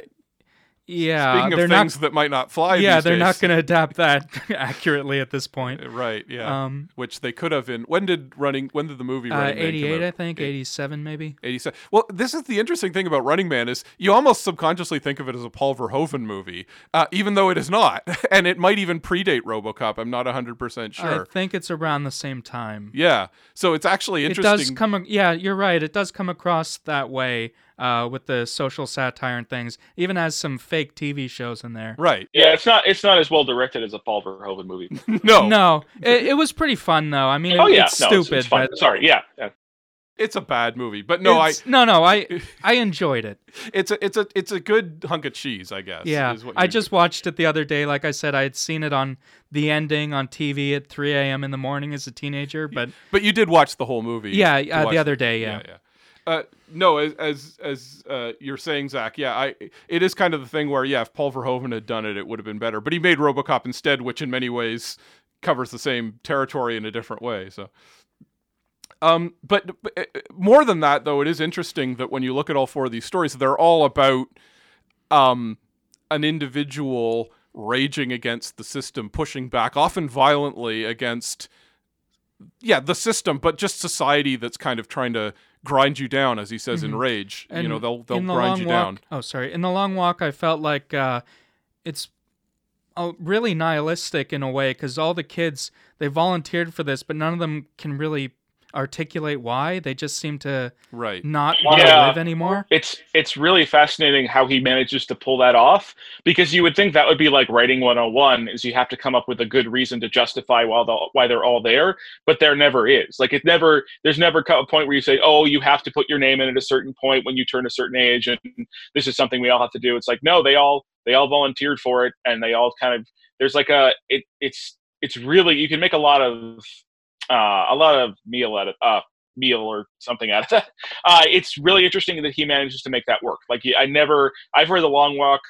yeah, Speaking of they're things not, that might not fly, yeah, they're days. not going to adapt that accurately at this point. Right. Yeah. Um, Which they could have in. When did running? When did the movie uh, Running eighty-eight, out? I think, eighty-seven, maybe. Eighty-seven. Well, this is the interesting thing about Running Man is you almost subconsciously think of it as a Paul Verhoeven movie, uh, even though it is not, and it might even predate RoboCop. I'm not hundred percent sure. I think it's around the same time. Yeah. So it's actually interesting. It does come. Yeah, you're right. It does come across that way uh, with the social satire and things. Even has some fake TV shows in there. Right. Yeah, it's not it's not as well directed as a Paul Verhoeven movie. no. No, it, it was pretty fun though. I mean, oh it- yeah, it's no, stupid, it's, it's fun. but Sorry, yeah, yeah. It's a bad movie, but no, I. no, no, I I enjoyed it. It's a it's a it's a good hunk of cheese, I guess. Yeah, is what I you- just watched it the other day. Like I said, I had seen it on the ending on TV at 3 a.m. in the morning as a teenager. But But you did watch the whole movie. yeah, uh, the other day, yeah. yeah, yeah. Uh, no, as as as uh, you're saying, Zach. Yeah, I. It is kind of the thing where, yeah, if Paul Verhoeven had done it, it would have been better. But he made RoboCop instead, which in many ways covers the same territory in a different way. So. Um, but, but uh, more than that, though, it is interesting that when you look at all four of these stories, they're all about um, an individual raging against the system, pushing back, often violently against, yeah, the system, but just society that's kind of trying to grind you down, as he says in Mhm. Rage. you know, they'll they'll the grind you walk, down. Oh, sorry. In the long walk, I felt like uh, it's uh, really nihilistic in a way because all the kids they volunteered for this, but none of them can really articulate why. They just seem to Right. not want to Yeah. live anymore. It's it's really fascinating how he manages to pull that off because you would think that would be like writing 101 is you have to come up with a good reason to justify why the, why they're all there but there never is like it never there's never a point where you say oh you have to put your name in at a certain point when you turn a certain age and this is something we all have to do it's like no they all they all volunteered for it and they all kind of there's like a it it's it's really you can make a lot of uh, a lot of meal out of uh, meal or something out of that. Uh, it's really interesting that he manages to make that work. Like I never, I've read The Long Walk.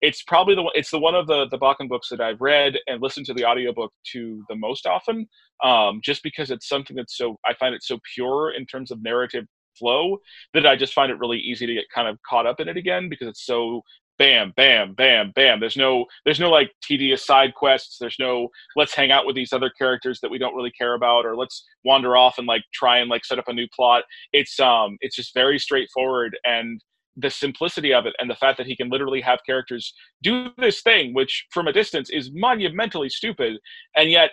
It's probably the it's the one of the the Bachman books that I've read and listened to the audiobook to the most often. Um, just because it's something that's so I find it so pure in terms of narrative flow that I just find it really easy to get kind of caught up in it again because it's so bam bam bam bam. There's no there's no like tedious side quests. There's no let's hang out with these other characters that we don't really care about or let's wander off and like try and like set up a new plot. It's um it's just very straightforward and the simplicity of it and the fact that he can literally have characters do this thing which from a distance is monumentally stupid and yet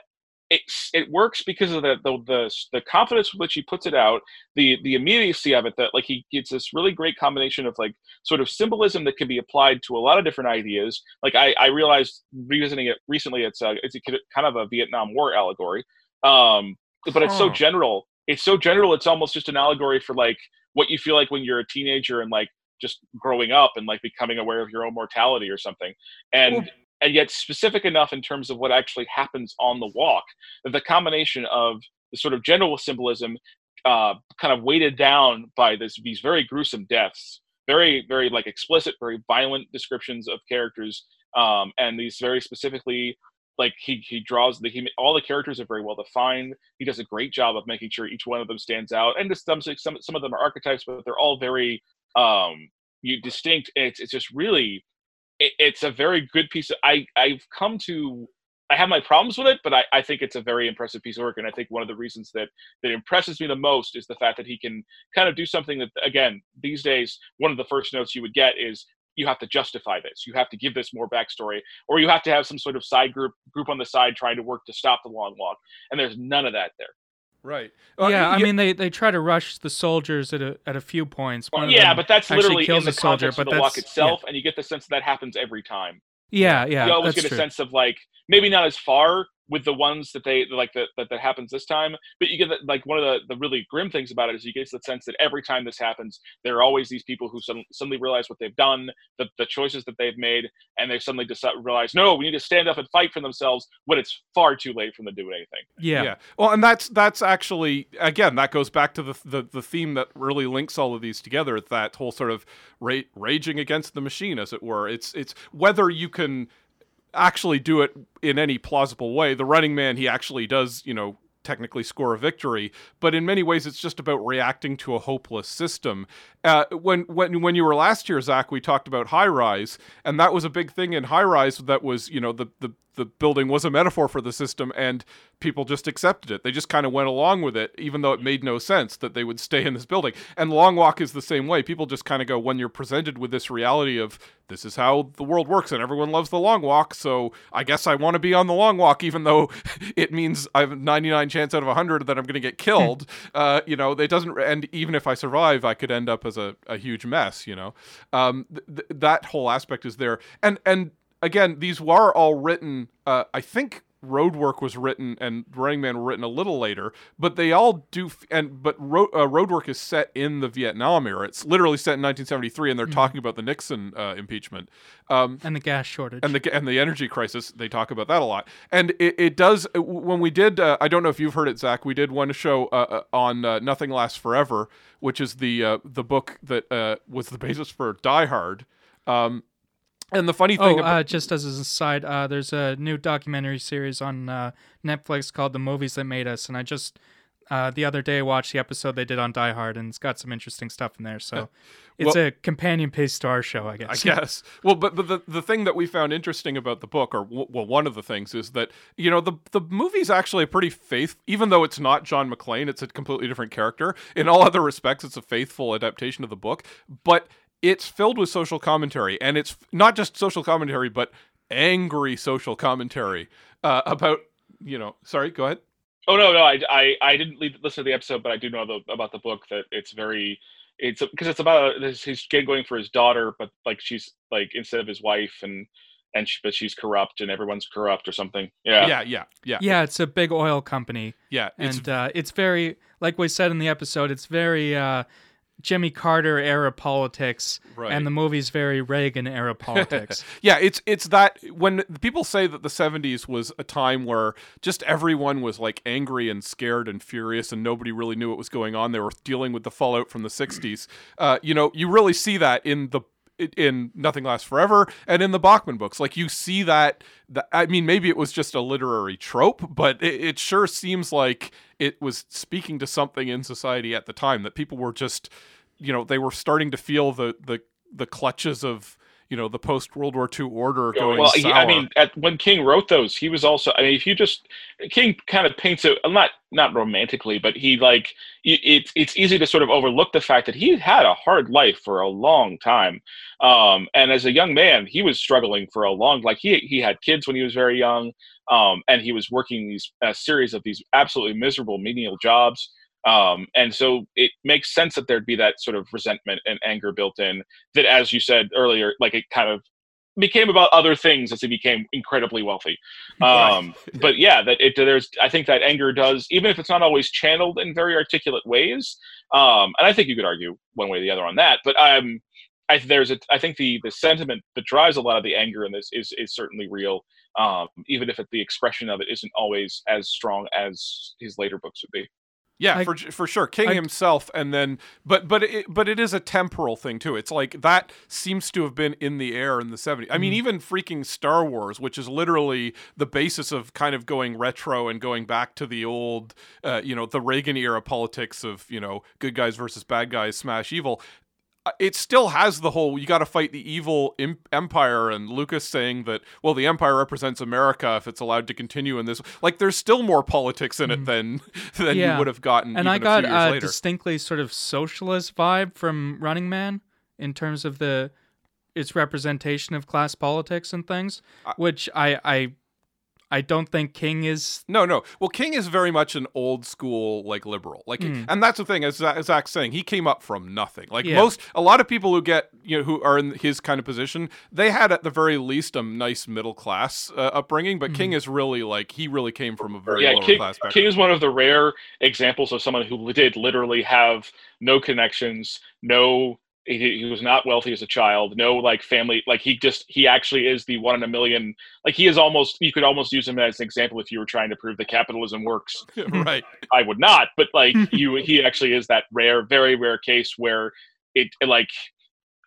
it, it works because of the, the the the confidence with which he puts it out the the immediacy of it that like he gets this really great combination of like sort of symbolism that can be applied to a lot of different ideas. Like i i realized revisiting it recently it's a, it's a kind of a vietnam war allegory um but it's so general. It's so general it's almost just an allegory for like what you feel like when you're a teenager and like just growing up and like becoming aware of your own mortality or something. And and yet specific enough in terms of what actually happens on the walk that the combination of the sort of general symbolism uh, kind of weighted down by this these very gruesome deaths very very like explicit very violent descriptions of characters um, and these very specifically like he he draws the he all the characters are very well defined. He does a great job of making sure each one of them stands out and just some some, some of them are archetypes but they're all very um you distinct it's it's just really it, it's a very good piece of i i've come to i have my problems with it but I, I think it's a very impressive piece of work and i think one of the reasons that that impresses me the most is the fact that he can kind of do something that again these days one of the first notes you would get is you have to justify this. You have to give this more backstory, or you have to have some sort of side group group on the side trying to work to stop the long walk. And there's none of that there. Right. Uh, yeah, I mean they, they try to rush the soldiers at a at a few points. One yeah, but that's literally in the soldier, context of the walk itself, yeah. and you get the sense that, that happens every time. Yeah, yeah. You always get a true. sense of like maybe not as far, with the ones that they like that, that that happens this time but you get that like one of the, the really grim things about it is you get the sense that every time this happens there are always these people who suddenly, suddenly realize what they've done the, the choices that they've made and they suddenly decide realize no we need to stand up and fight for themselves when it's far too late for them to do anything. Yeah. Yeah. Well and that's that's actually again that goes back to the the, the theme that really links all of these together that whole sort of ra- raging against the machine as it were. It's it's whether you can actually do it in any plausible way. The running man, he actually does, you know, technically score a victory, but in many ways it's just about reacting to a hopeless system. Uh, when when when you were last year, Zach, we talked about high rise, and that was a big thing in high rise. That was you know the the the building was a metaphor for the system and people just accepted it. They just kind of went along with it, even though it made no sense that they would stay in this building. And Long Walk is the same way. People just kind of go, when you're presented with this reality of this is how the world works and everyone loves the long walk, so I guess I want to be on the long walk, even though it means I have a 99 chance out of 100 that I'm going to get killed. uh, you know, it doesn't, and even if I survive, I could end up as a, a huge mess, you know. Um, th- that whole aspect is there. And, and, again, these were all written. Uh, I think Roadwork was written and Running Man were written a little later, but they all do. F- and but Ro- uh, Roadwork is set in the Vietnam era. It's literally set in 1973, and they're mm-hmm. talking about the Nixon uh, impeachment um, and the gas shortage and the and the energy crisis. They talk about that a lot, and it, it does. Uh, when we did, uh, I don't know if you've heard it, Zach. We did one show uh, on Nothing Lasts Forever, which is the the book that was the basis for Die Hard. Um, and the funny thing, oh, about- uh, just as an aside, uh, there's a new documentary series on uh, Netflix called "The Movies That Made Us," and I just uh, the other day watched the episode they did on Die Hard, and it's got some interesting stuff in there. So it's well, a companion piece to our show, I guess. I guess. Well, but but the, the thing that we found interesting about the book, or w- well, one of the things is that you know the the movie's actually a pretty faith, even though it's not John McClane, it's a completely different character. In all other respects, it's a faithful adaptation of the book, but it's filled with social commentary, and it's not just social commentary, but angry social commentary uh, about you know. Sorry, go ahead. Oh no, no, I I, I didn't listen to the episode, but I do know the, about the book that it's very it's because it's about this, he's going for his daughter, but like she's like instead of his wife and and she, but she's corrupt and everyone's corrupt or something. Yeah, yeah, yeah, yeah. Yeah, it's a big oil company. Yeah, it's, and uh, it's very like we said in the episode. It's very uh, Jimmy Carter era politics, right. and the movie's very Reagan era politics. yeah, it's it's that when people say that the '70s was a time where just everyone was like angry and scared and furious, and nobody really knew what was going on. They were dealing with the fallout from the '60s. Uh, you know, you really see that in the in Nothing Lasts Forever and in the Bachman books. Like you see that, I mean, maybe it was just a literary trope, but it, it, sure seems like it was speaking to something in society at the time that people were just, you know, they were starting to feel the the the clutches of you know the post World War II order going. Well, he, I mean, at, when King wrote those, he was also. I mean, if you just King kind of paints it not not romantically, but he like it's it's easy to sort of overlook the fact that he had a hard life for a long time, um, and as a young man, he was struggling for a long. Like he he had kids when he was very young, um, and he was working these a series of these absolutely miserable menial jobs. Um, and so it makes sense that there'd be that sort of resentment and anger built in that, as you said earlier, like it kind of became about other things as he became incredibly wealthy. Um, but yeah, that it, there's, I think that anger does, even if it's not always channeled in very articulate ways. Um, and I think you could argue one way or the other on that, but um, I, there's a, I think the, the sentiment that drives a lot of the anger in this is, is certainly real. Um, even if it, the expression of it isn't always as strong as his later books would be. Yeah, I, for for sure, King I, himself, and then but but it, but it is a temporal thing too. It's like that seems to have been in the air in the '70s. I mean, mm-hmm. even freaking Star Wars, which is literally the basis of kind of going retro and going back to the old, uh, you know, the Reagan era politics of you know good guys versus bad guys, smash evil it still has the whole you got to fight the evil imp- empire and lucas saying that well the empire represents america if it's allowed to continue in this like there's still more politics in it mm. than than yeah. you would have gotten and i got a distinctly sort of socialist vibe from running man in terms of the its representation of class politics and things, I- which I I I don't think King is. No, no. Well, King is very much an old school like liberal, like, Mm. and that's the thing. As, as Zach's saying, he came up from nothing. Like Yeah. most, a lot of people who get you know who are in his kind of position, they had at the very least a nice middle class uh, upbringing. But King is really like he really came from a very yeah, lower King, class background. King is one of the rare examples of someone who did literally have no connections, no. He, he was not wealthy as a child. No, like family. Like he just he actually is the one in a million. Like he is almost. You could almost use him as an example if you were trying to prove that capitalism works. right. I would not, but like you, he actually is that rare, very rare case where it, it, like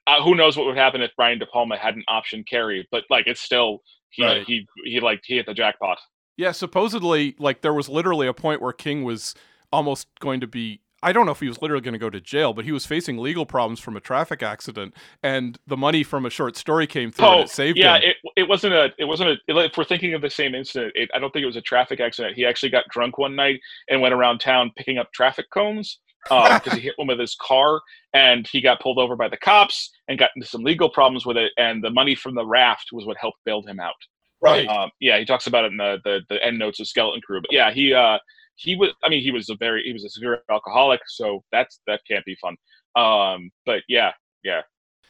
uh, who knows what would happen if Brian De Palma had an option Carrie but like it's still he Right. he he like he hit the jackpot. Yeah, supposedly, like there was literally a point where King was almost going to be. I don't know if he was literally going to go to jail, but he was facing legal problems from a traffic accident, and the money from a short story came through and Oh, it saved yeah, him. it it wasn't a it wasn't a if we're thinking of the same incident, it, I don't think it was a traffic accident. He actually got drunk one night and went around town picking up traffic cones because he hit one with his car and he got pulled over by the cops and got into some legal problems with it. And the money from the raft was what helped bail him out. Right. Um, yeah, he talks about it in the, the the end notes of Skeleton Crew. But yeah, he uh he was I mean he was a very he was a severe alcoholic, so that's that can't be fun. Um, but yeah, yeah.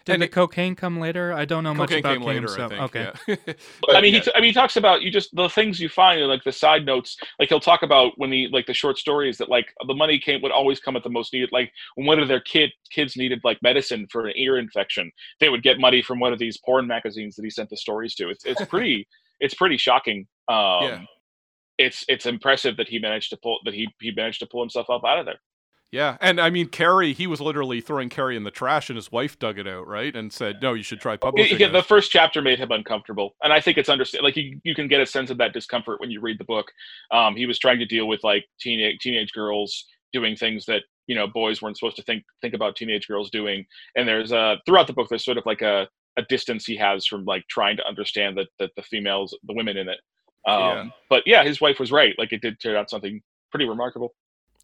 Did And the it- cocaine come later? I don't know much about came King later, himself. I think. okay. yeah. I mean, yeah. he t- I mean, he talks about you just the things you find, like the side notes. Like he'll talk about when he like the short stories that like the money came would always come at the most needed. Like when one of their kid kids needed like medicine for an ear infection, they would get money from one of these porn magazines that he sent the stories to. It's it's pretty it's pretty shocking. Um, Yeah. It's it's impressive that he managed to pull that he he managed to pull himself up out of there. Yeah, and I mean, Carrie, he was literally throwing Carrie in the trash, and his wife dug it out, right, and said, "No, you should try publishing." Yeah, the first chapter made him uncomfortable, and I think it's understand. Like you, you can get a sense of that discomfort when you read the book. Um, he was trying to deal with like teenage teenage girls doing things that you know boys weren't supposed to think think about teenage girls doing. And there's a throughout the book, there's sort of like a a distance he has from like trying to understand that that the females, the women in it. Um, Yeah. But yeah, his wife was right. Like it did turn out something pretty remarkable.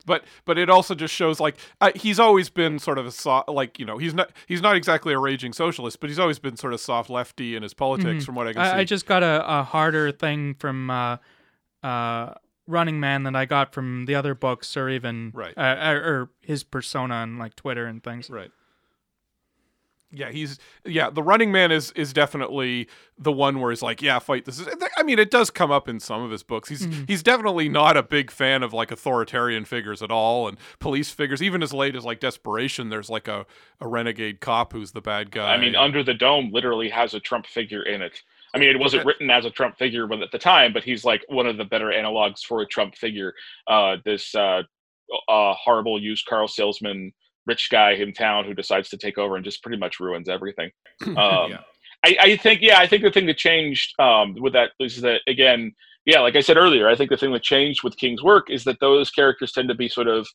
but but it also just shows like uh, he's always been sort of a soft, like you know, he's not he's not exactly a raging socialist, but he's always been sort of soft lefty in his politics, Mhm. from what I can see. I, I just got a, a harder thing from uh, uh, Running Man than I got from the other books, or even Right. uh, or, or his persona on like Twitter and things. Right. Yeah, he's yeah. The Running Man is is definitely the one where he's like, yeah, fight this. I mean, it does come up in some of his books. He's Mhm. he's definitely not a big fan of like authoritarian figures at all, and police figures. Even as late as like Desperation, there's like a, a renegade cop who's the bad guy. I mean, Under the Dome literally has a Trump figure in it. I mean, it wasn't written as a Trump figure when- at the time, but he's like one of the better analogs for a Trump figure. Uh, this uh, uh, horrible used car salesman, rich guy in town who decides to take over and just pretty much ruins everything. Um, Yeah. I, I think, yeah, I think the thing that changed um, with that is that again, yeah, like I said earlier, I think the thing that changed with King's work is that those characters tend to be sort of,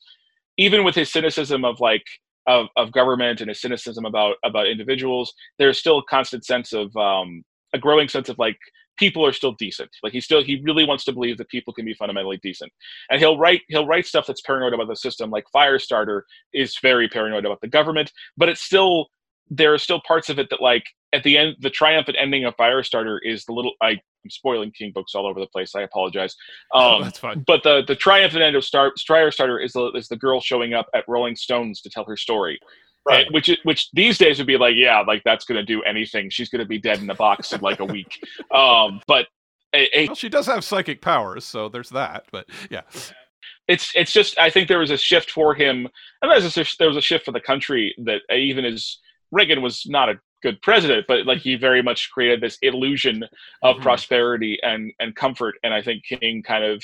even with his cynicism of like of, of government and his cynicism about about individuals, there's still a constant sense of um, a growing sense of like people are still decent. Like he still he really wants to believe that people can be fundamentally decent, and he'll write he'll write stuff that's paranoid about the system. Like Firestarter is very paranoid about the government, but it's still there are still parts of it that like at the end the triumphant ending of Firestarter is the little I. I'm spoiling King books all over the place. I apologize. Oh, Um, that's fine. but the the triumphant end of Star Firestarter is the is the girl showing up at Rolling Stones to tell her story. Right. And- which which these days would be like, yeah, like that's gonna do anything. She's gonna be dead in the box in like a week. Um, but a, a, Well, she does have psychic powers, so there's that. But yeah, it's it's just I think there was a shift for him, and there's a, there was a shift for the country that even as Reagan was not a good president, but like he very much created this illusion of Mhm. prosperity and and comfort, and I think King kind of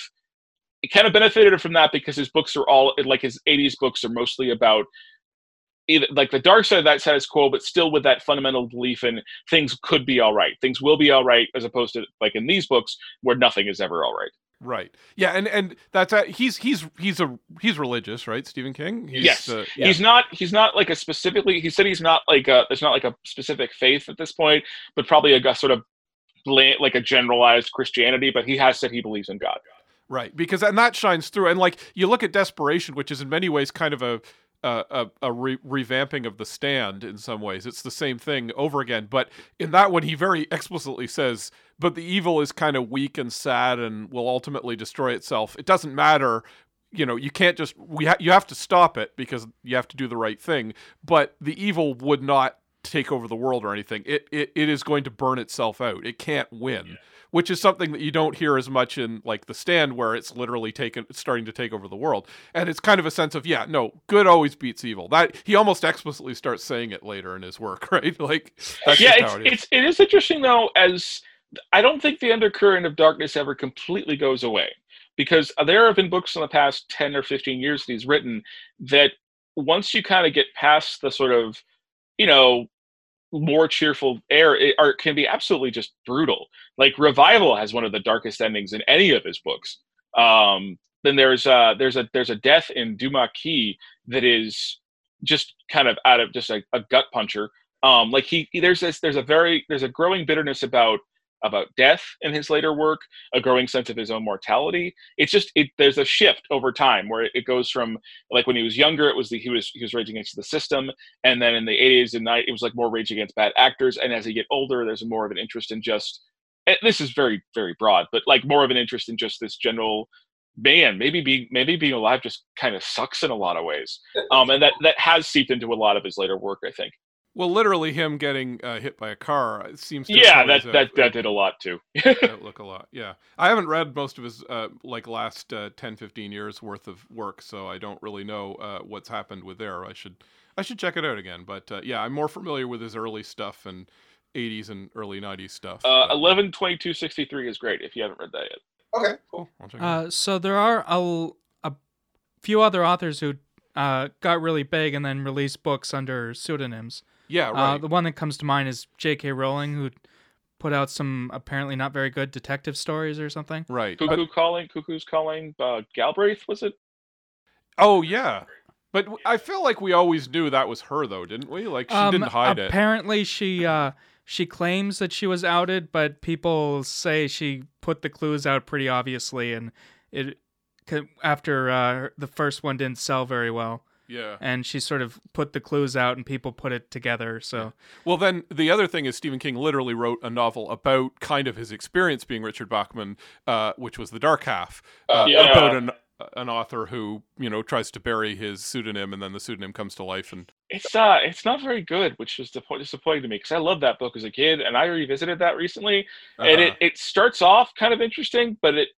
he kind of benefited from that because his books are all like his 80s books are mostly about either like the dark side of that status quo but still with that fundamental belief in things could be all right things will be all right as opposed to like in these books where nothing is ever all right right. Yeah, and and that's uh, he's he's he's a he's religious, right? Stephen King. He's, Yes. uh, yeah. he's not he's not like a specifically he said he's not like a there's not like a specific faith at this point but probably a, sort of bland, like a generalized christianity but he has said he believes in god Right, because and that shines through. And like you look at Desperation, which is in many ways kind of a a, a, re- revamping of the stand in some ways. It's the same thing over again, but in that one, he very explicitly says, "But the evil is kind of weak and sad, and will ultimately destroy itself. It doesn't matter." You know, you can't just we ha- you have to stop it because you have to do the right thing. But the evil would not take over the world or anything. It it, it is going to burn itself out. It can't win. Yeah which is something that you don't hear as much in like the stand where it's literally taken it's starting to take over the world. And it's kind of a sense of yeah no good always beats evil. That he almost explicitly starts saying it later in his work right? Like yeah it's, it is. it's it is interesting though as i don't think the undercurrent of darkness ever completely goes away because there have been books in the past 10 or 15 years that he's written that once you kind of get past the sort of you know more cheerful air it, can be absolutely just brutal. Like Revival has one of the darkest endings in any of his books. Um, then there's uh, there's a there's a death in Duma Key that is just kind of out of just a, a gut puncher. Um, like he there's this there's a very there's a growing bitterness about about death in his later work, a growing sense of his own mortality. It's just it, there's a shift over time where it goes from like when he was younger, it was the, he was he was raging against the system, and then in the 80s and 90s, it was like more rage against bad actors. And as he get older, there's more of an interest in just this is very very broad, but like more of an interest in just this general man maybe being maybe being alive just kind of sucks in a lot of ways um and that that has seeped into a lot of his later work i think well, literally, him getting uh, hit by a car uh, seems. to Yeah, that that that did a lot too. look a lot. Yeah, I haven't read most of his uh, like last uh, 10, 15 years worth of work, so I don't really know uh, what's happened with there. I should I should check it out again. But uh, yeah, I'm more familiar with his early stuff and 80s and early 90s stuff. Uh, but, 11 22 63 is great if you haven't read that yet. Okay, cool. Uh, so there are a, a few other authors who uh, got really big and then released books under pseudonyms. Yeah, uh, right. Uh, the one that comes to mind is J.K. Rowling, who put out some apparently not very good detective stories or something. Right. Cuckoo but, calling, Cuckoo's calling. Uh, Galbraith was it? Oh yeah. But I feel like we always knew that was her, though, didn't we? Like she um, didn't hide apparently it. Apparently, she uh, she claims that she was outed, but people say she put the clues out pretty obviously, and it after uh, the first one didn't sell very well. Yeah. And she sort of put the clues out and people put it together. So yeah. Well then the other thing is Stephen King literally wrote a novel about kind of his experience being Richard Bachman, uh, which was The Dark Half. Uh, yeah. About an an author who, you know, tries to bury his pseudonym and then the pseudonym comes to life and it's uh it's not very good, which was disappointing to me because I loved that book as a kid and I revisited that recently. Uh-huh. And it, it starts off kind of interesting, but it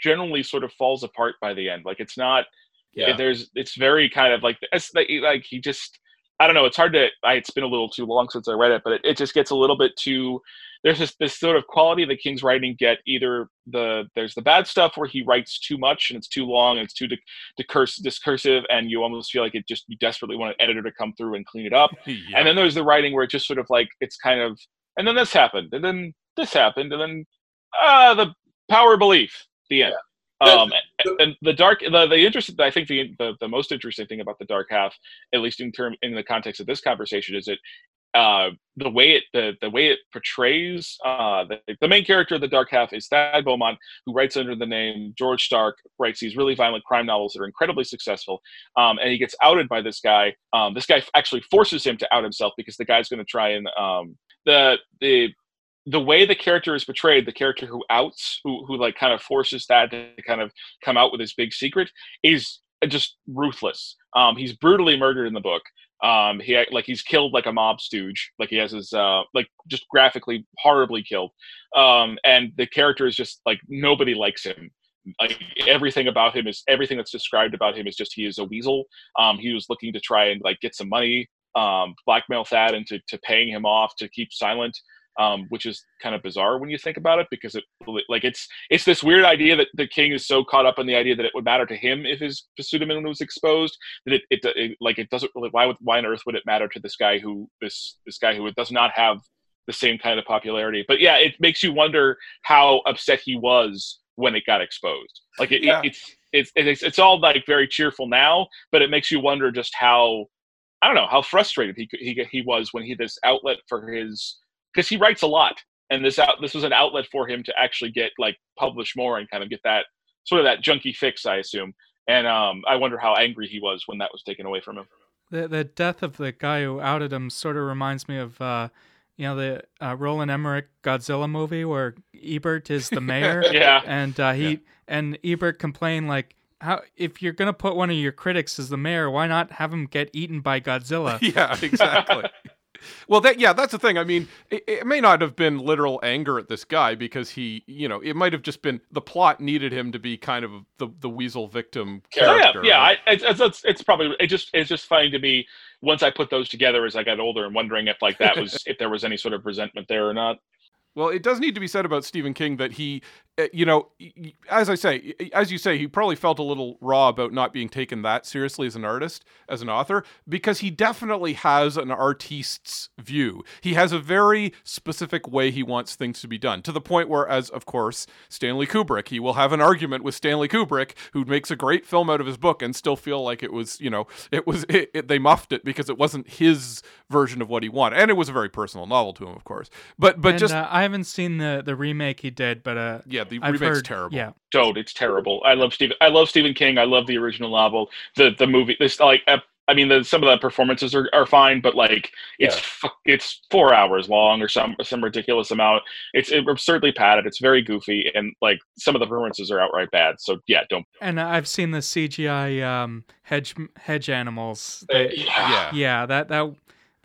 generally sort of falls apart by the end. Like it's not yeah. there's it's very kind of like it's like, like he just I don't know. It's hard to. I, it's been a little too long since I read it, but it, it just gets a little bit too. There's this this sort of quality that King's writing get either the there's the bad stuff where he writes too much and it's too long and it's too discursive, discursive and you almost feel like it just you desperately want an editor to come through and clean it up. yeah. And then there's the writing where it just sort of like it's kind of and then this happened and then this happened and then ah uh, the power belief the end. Yeah. Um, and the dark, the, the interesting, I think the, the, the most interesting thing about the dark half, at least in term in the context of this conversation, is that uh, the way it the, the way it portrays uh, the, the main character of the dark half is Thad Beaumont, who writes under the name George Stark, writes these really violent crime novels that are incredibly successful, um, and he gets outed by this guy. Um, this guy actually forces him to out himself because the guy's going to try and um, the the the way the character is portrayed, the character who outs, who who like kind of forces that to kind of come out with his big secret, is just ruthless. Um, he's brutally murdered in the book. Um, he like he's killed like a mob stooge, like he has his uh, like just graphically horribly killed. Um, and the character is just like nobody likes him. Like everything about him is everything Thad's described about him is just he is a weasel. Um, he was looking to try and like get some money, um, blackmail Thad into to paying him off to keep silent um, which is kind of bizarre when you think about it because it like it's it's this weird idea that the king is so caught up in the idea that it would matter to him if his pseudonym was exposed that it, it, it like it doesn't really why would why on earth would it matter to this guy who this this guy who does not have the same kind of popularity but yeah it makes you wonder how upset he was when it got exposed like it, yeah. it, it's it's it's it's all like very cheerful now but it makes you wonder just how I don't know how frustrated he he he was when he this outlet for his because he writes a lot, and this out this was an outlet for him to actually get like publish more and kind of get that sort of that junky fix, I assume. And um, I wonder how angry he was when that was taken away from him. The the death of the guy who outed him sort of reminds me of uh, you know the uh, Roland Emmerich Godzilla movie where Ebert is the mayor. Yeah. And uh, he Yeah. and Ebert complained like, how if you're gonna put one of your critics as the mayor, why not have him get eaten by Godzilla? yeah, exactly. well, that yeah, that's the thing. I mean, it, it may not have been literal anger at this guy because he, you know, it might have just been the plot needed him to be kind of the the weasel victim yeah, character. yeah. right? I, it's, it's, it's, it's probably it just it's just funny to me once I put those together as I got older and wondering if like that was if there was any sort of resentment there or not. Well, it does need to be said about Stephen King that he, uh, you know, as I say, as you say, he probably felt a little raw about not being taken that seriously as an artist, as an author, because he definitely has an artist's view. He has a very specific way he wants things to be done, to the point where, as of course, Stanley Kubrick, he will have an argument with Stanley Kubrick, who makes a great film out of his book and still feel like it was, you know, it was, it, it, they muffed it because it wasn't his version of what he wanted. And it was a very personal novel to him, of course. But, but and, just, uh, I haven't seen the the remake he did, but uh, yeah, the I've remake's heard, terrible. Yeah, Don't. It's terrible. I love Stephen. I love Stephen King. I love the original novel. The the movie. This like. ep- I mean, the, some of the performances are, are fine, but like it's Yeah. fu- it's four hours long or some some ridiculous amount. It's absurdly padded. It's very goofy, and like some of the performances are outright bad. So yeah, don't. and I've seen the CGI um, hedge hedge animals. They, yeah. yeah, that that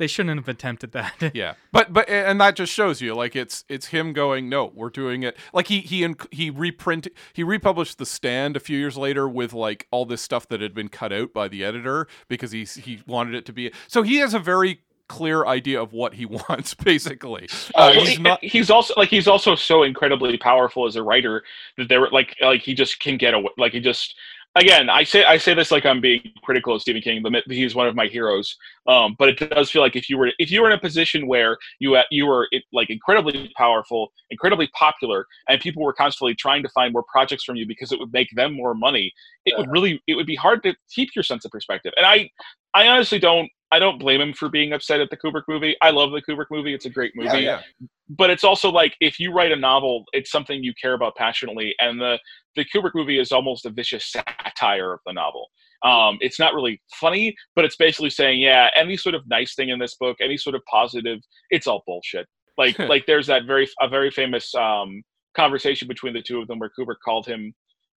they shouldn't have attempted that. Yeah, but but and that just shows you like it's it's him going no, we're doing it. Like he he inc- he reprint he republished the stand a few years later with like all this stuff that had been cut out by the editor because he he wanted it to be. So he has a very clear idea of what he wants basically. Uh, he's he- not he's also like he's also so incredibly powerful as a writer that there were like like he just can get away like he just again i say i say this like i'm being critical of stephen king but he's one of my heroes. Um, but it does feel like if you were if you were in a position where you you were like incredibly powerful incredibly popular and people were constantly trying to find more projects from you because it would make them more money it would really it would be hard to keep your sense of perspective. And i i honestly don't I don't blame him for being upset at the Kubrick movie. I love the Kubrick movie. It's a great movie yeah, but it's also like if you write a novel, it's something you care about passionately, and the the Kubrick movie is almost a vicious satire of the novel. Um, it's not really funny, but it's basically saying, yeah, any sort of nice thing in this book, any sort of positive, it's all bullshit. Like like there's that very a very famous um, conversation between the two of them where Kubrick called him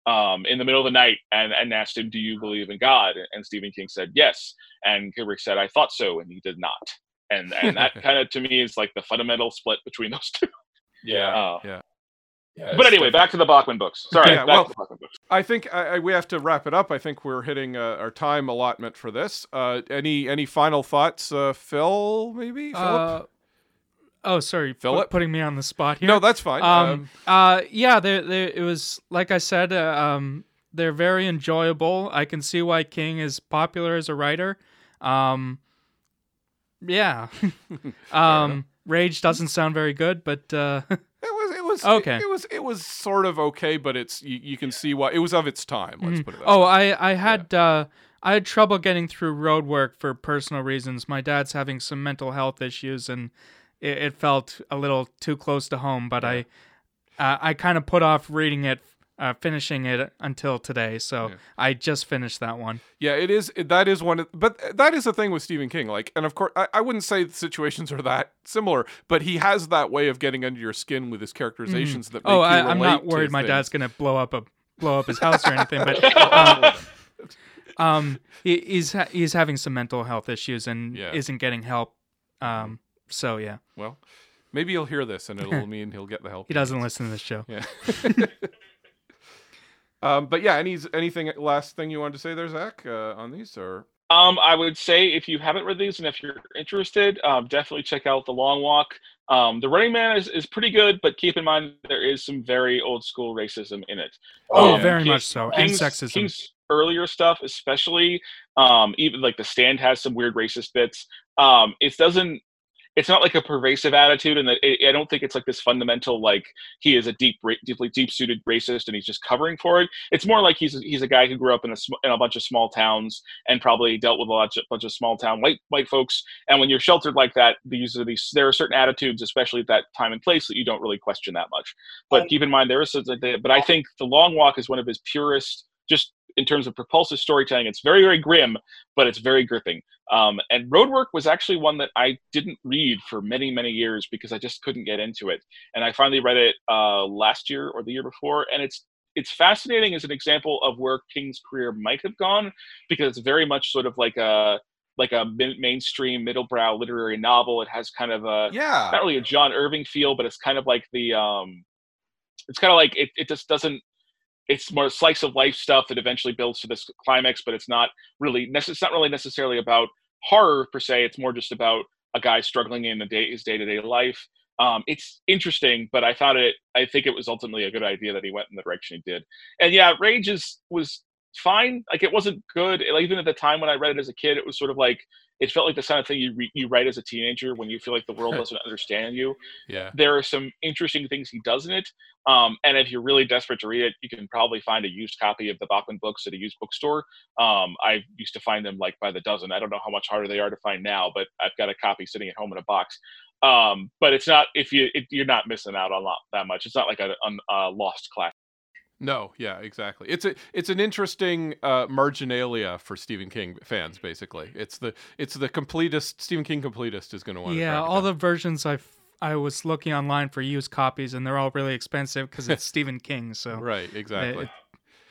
um, in the middle of the night and, and asked him, "Do you believe in God?" And Stephen King said, "Yes," and Kubrick said, "I thought so," and he did not. And and that kind of to me is like the fundamental split between those two. Yeah. Uh, yeah. yeah but it's anyway, back to the Bachman books. Sorry, Yeah, back well- to the Bachman books. I think I, I, we have to wrap it up. I think we're hitting uh, our time allotment for this. Uh, any any final thoughts, uh, Phil? Maybe Philip. Oh, sorry, pu- Philip? putting me on the spot here. no, that's fine. Um, uh, yeah, they they it was like I said, uh, um, they're very enjoyable. I can see why King is popular as a writer. Um, yeah. um, Rage doesn't sound very good, but uh, It was. It was Okay. It, it was. It was sort of okay, but it's you, you can see why it was of its time. Let's put it. That oh, way. I I had uh, I had trouble getting through road work for personal reasons. My dad's having some mental health issues, and it, it felt a little too close to home. But I uh, I kind of put off reading it. Uh, finishing it until today, so Yeah. I just finished that one. Yeah, it is. That is one. Of, but that is the thing with Stephen King. Like, and of course, I, I wouldn't say the situations are that similar, but he has that way of getting under your skin with his characterizations that. Make Oh, you I, I'm not worried my things. dad's gonna blow up a blow up his house or anything, but um, um, he, he's ha- he's having some mental health issues and Yeah. isn't getting help. Um, so yeah, Well, maybe he'll hear this, and it'll mean he'll get the help. he doesn't listen to this show. Yeah. um, but yeah, any anything last thing you wanted to say there, Zach, uh, on these or Um, I would say if you haven't read these and if you're interested, um, definitely check out The Long Walk. Um, the Running Man is, is pretty good, but keep in mind there is some very old school racism in it. Oh, Um, very King- much so, and King's- sexism. King's earlier stuff, especially, um, even like The Stand has some weird racist bits. Um, it doesn't. It's not like a pervasive attitude, and that I don't think it's like this fundamental like he is a deep, deeply deep-suited racist, and he's just covering for it. It's more like he's he's a guy who grew up in a sm- in a bunch of small towns and probably dealt with a lot, bunch of small town white white folks. And when you're sheltered like that, these are these there are certain attitudes, especially at that time and place, that you don't really question that much. But Um, keep in mind there is a. But I think the long walk is one of his purest, just in terms of propulsive storytelling, it's very very grim, but it's very gripping. Um, and Roadwork was actually one that I didn't read for many many years because I just couldn't get into it. And I finally read it uh, last year or the year before, and it's it's fascinating as an example of where King's career might have gone because it's very much sort of like a like a mainstream middlebrow literary novel. It has kind of a yeah, not really a John Irving feel, but it's kind of like the um, it's kind of like it, it just doesn't. It's more slice of life stuff that eventually builds to this climax, but it's not really. It's not really necessarily about horror per se. It's more just about a guy struggling in the day, his day to day life. Um, it's interesting, but I thought it. I think it was ultimately a good idea that he went in the direction he did. And yeah, Rage is was fine. Like it wasn't good. Like, even at the time when I read it as a kid, it was sort of like it felt like the kind of thing you re- you write as a teenager when you feel like the world doesn't understand you. Yeah, there are some interesting things he does in it. Um, and if you're really desperate to read it, you can probably find a used copy of the Bachman books at a used bookstore. Um, I used to find them like by the dozen. I don't know how much harder they are to find now, but I've got a copy sitting at home in a box. Um, but it's not if you it, you're not missing out on lot, that much. It's not like a, a, a lost classic. No, yeah, exactly. It's a it's an interesting uh, marginalia for Stephen King fans. Basically, it's the it's the completest Stephen King completist is going to want. Yeah, all the versions I I was looking online for used copies, and they're all really expensive because it's Stephen King. So right, exactly. It,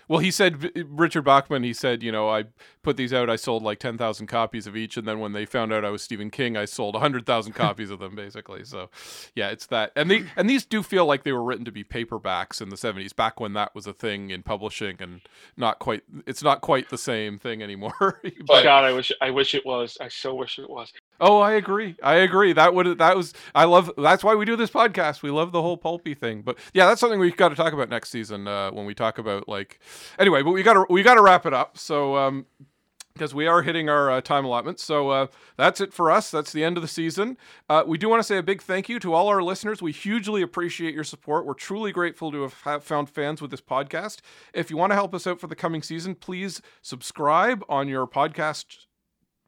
well, he said Richard Bachman. He said, you know, I put these out. I sold like ten thousand copies of each, and then when they found out I was Stephen King, I sold hundred thousand copies of them, basically. So, yeah, it's that. And the and these do feel like they were written to be paperbacks in the seventies, back when that was a thing in publishing, and not quite. It's not quite the same thing anymore. but, God, I wish I wish it was. I so wish it was. Oh, I agree. I agree. That would that was I love. That's why we do this podcast. We love the whole pulpy thing. But yeah, that's something we've got to talk about next season uh, when we talk about like. Anyway, but we got to we got to wrap it up. So um, because we are hitting our uh, time allotment. So uh, that's it for us. That's the end of the season. Uh, we do want to say a big thank you to all our listeners. We hugely appreciate your support. We're truly grateful to have found fans with this podcast. If you want to help us out for the coming season, please subscribe on your podcast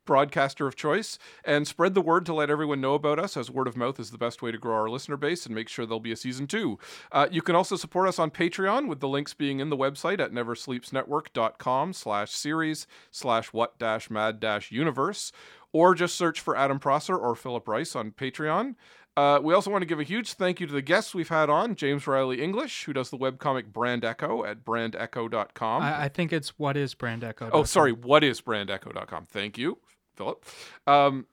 broadcaster of choice and spread the word to let everyone know about us as word of mouth is the best way to grow our listener base and make sure there'll be a season two uh, you can also support us on patreon with the links being in the website at neversleepsnetwork.com slash series slash what dash mad dash universe or just search for adam prosser or philip rice on patreon uh, we also want to give a huge thank you to the guests we've had on James Riley English, who does the webcomic Brand Echo at brandecho.com. I, I think it's what is Brand Echo. Oh, sorry, what is brandecho.com. Thank you. Philip. Um,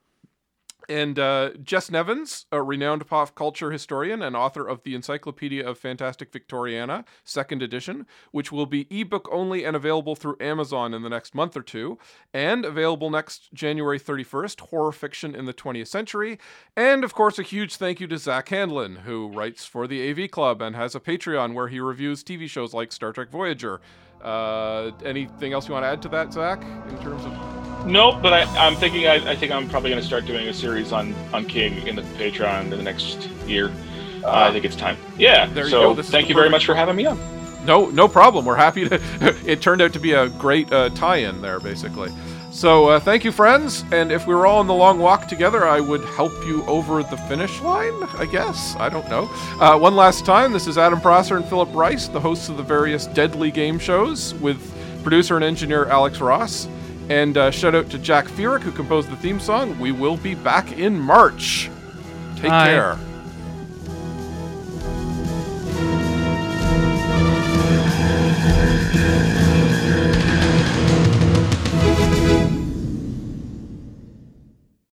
and uh, Jess Nevins, a renowned pop culture historian and author of the Encyclopedia of Fantastic Victoriana, second edition, which will be ebook only and available through Amazon in the next month or two, and available next January 31st, Horror Fiction in the 20th Century. And of course, a huge thank you to Zach Handlen, who writes for the AV Club and has a Patreon where he reviews TV shows like Star Trek Voyager. Uh, anything else you want to add to that, Zach, in terms of Nope, but I, am thinking. I, I, think I'm probably going to start doing a series on on King in the Patreon in the next year. Uh, I think it's time. Yeah. There so you go. thank you very much for having me on. No, no problem. We're happy to. it turned out to be a great uh, tie-in there, basically. So uh, thank you, friends. And if we were all on the long walk together, I would help you over the finish line. I guess I don't know. Uh, one last time, this is Adam Prosser and Philip Rice, the hosts of the various Deadly Game shows, with producer and engineer Alex Ross. And uh, shout out to Jack Fierick, who composed the theme song. We will be back in March. Take care.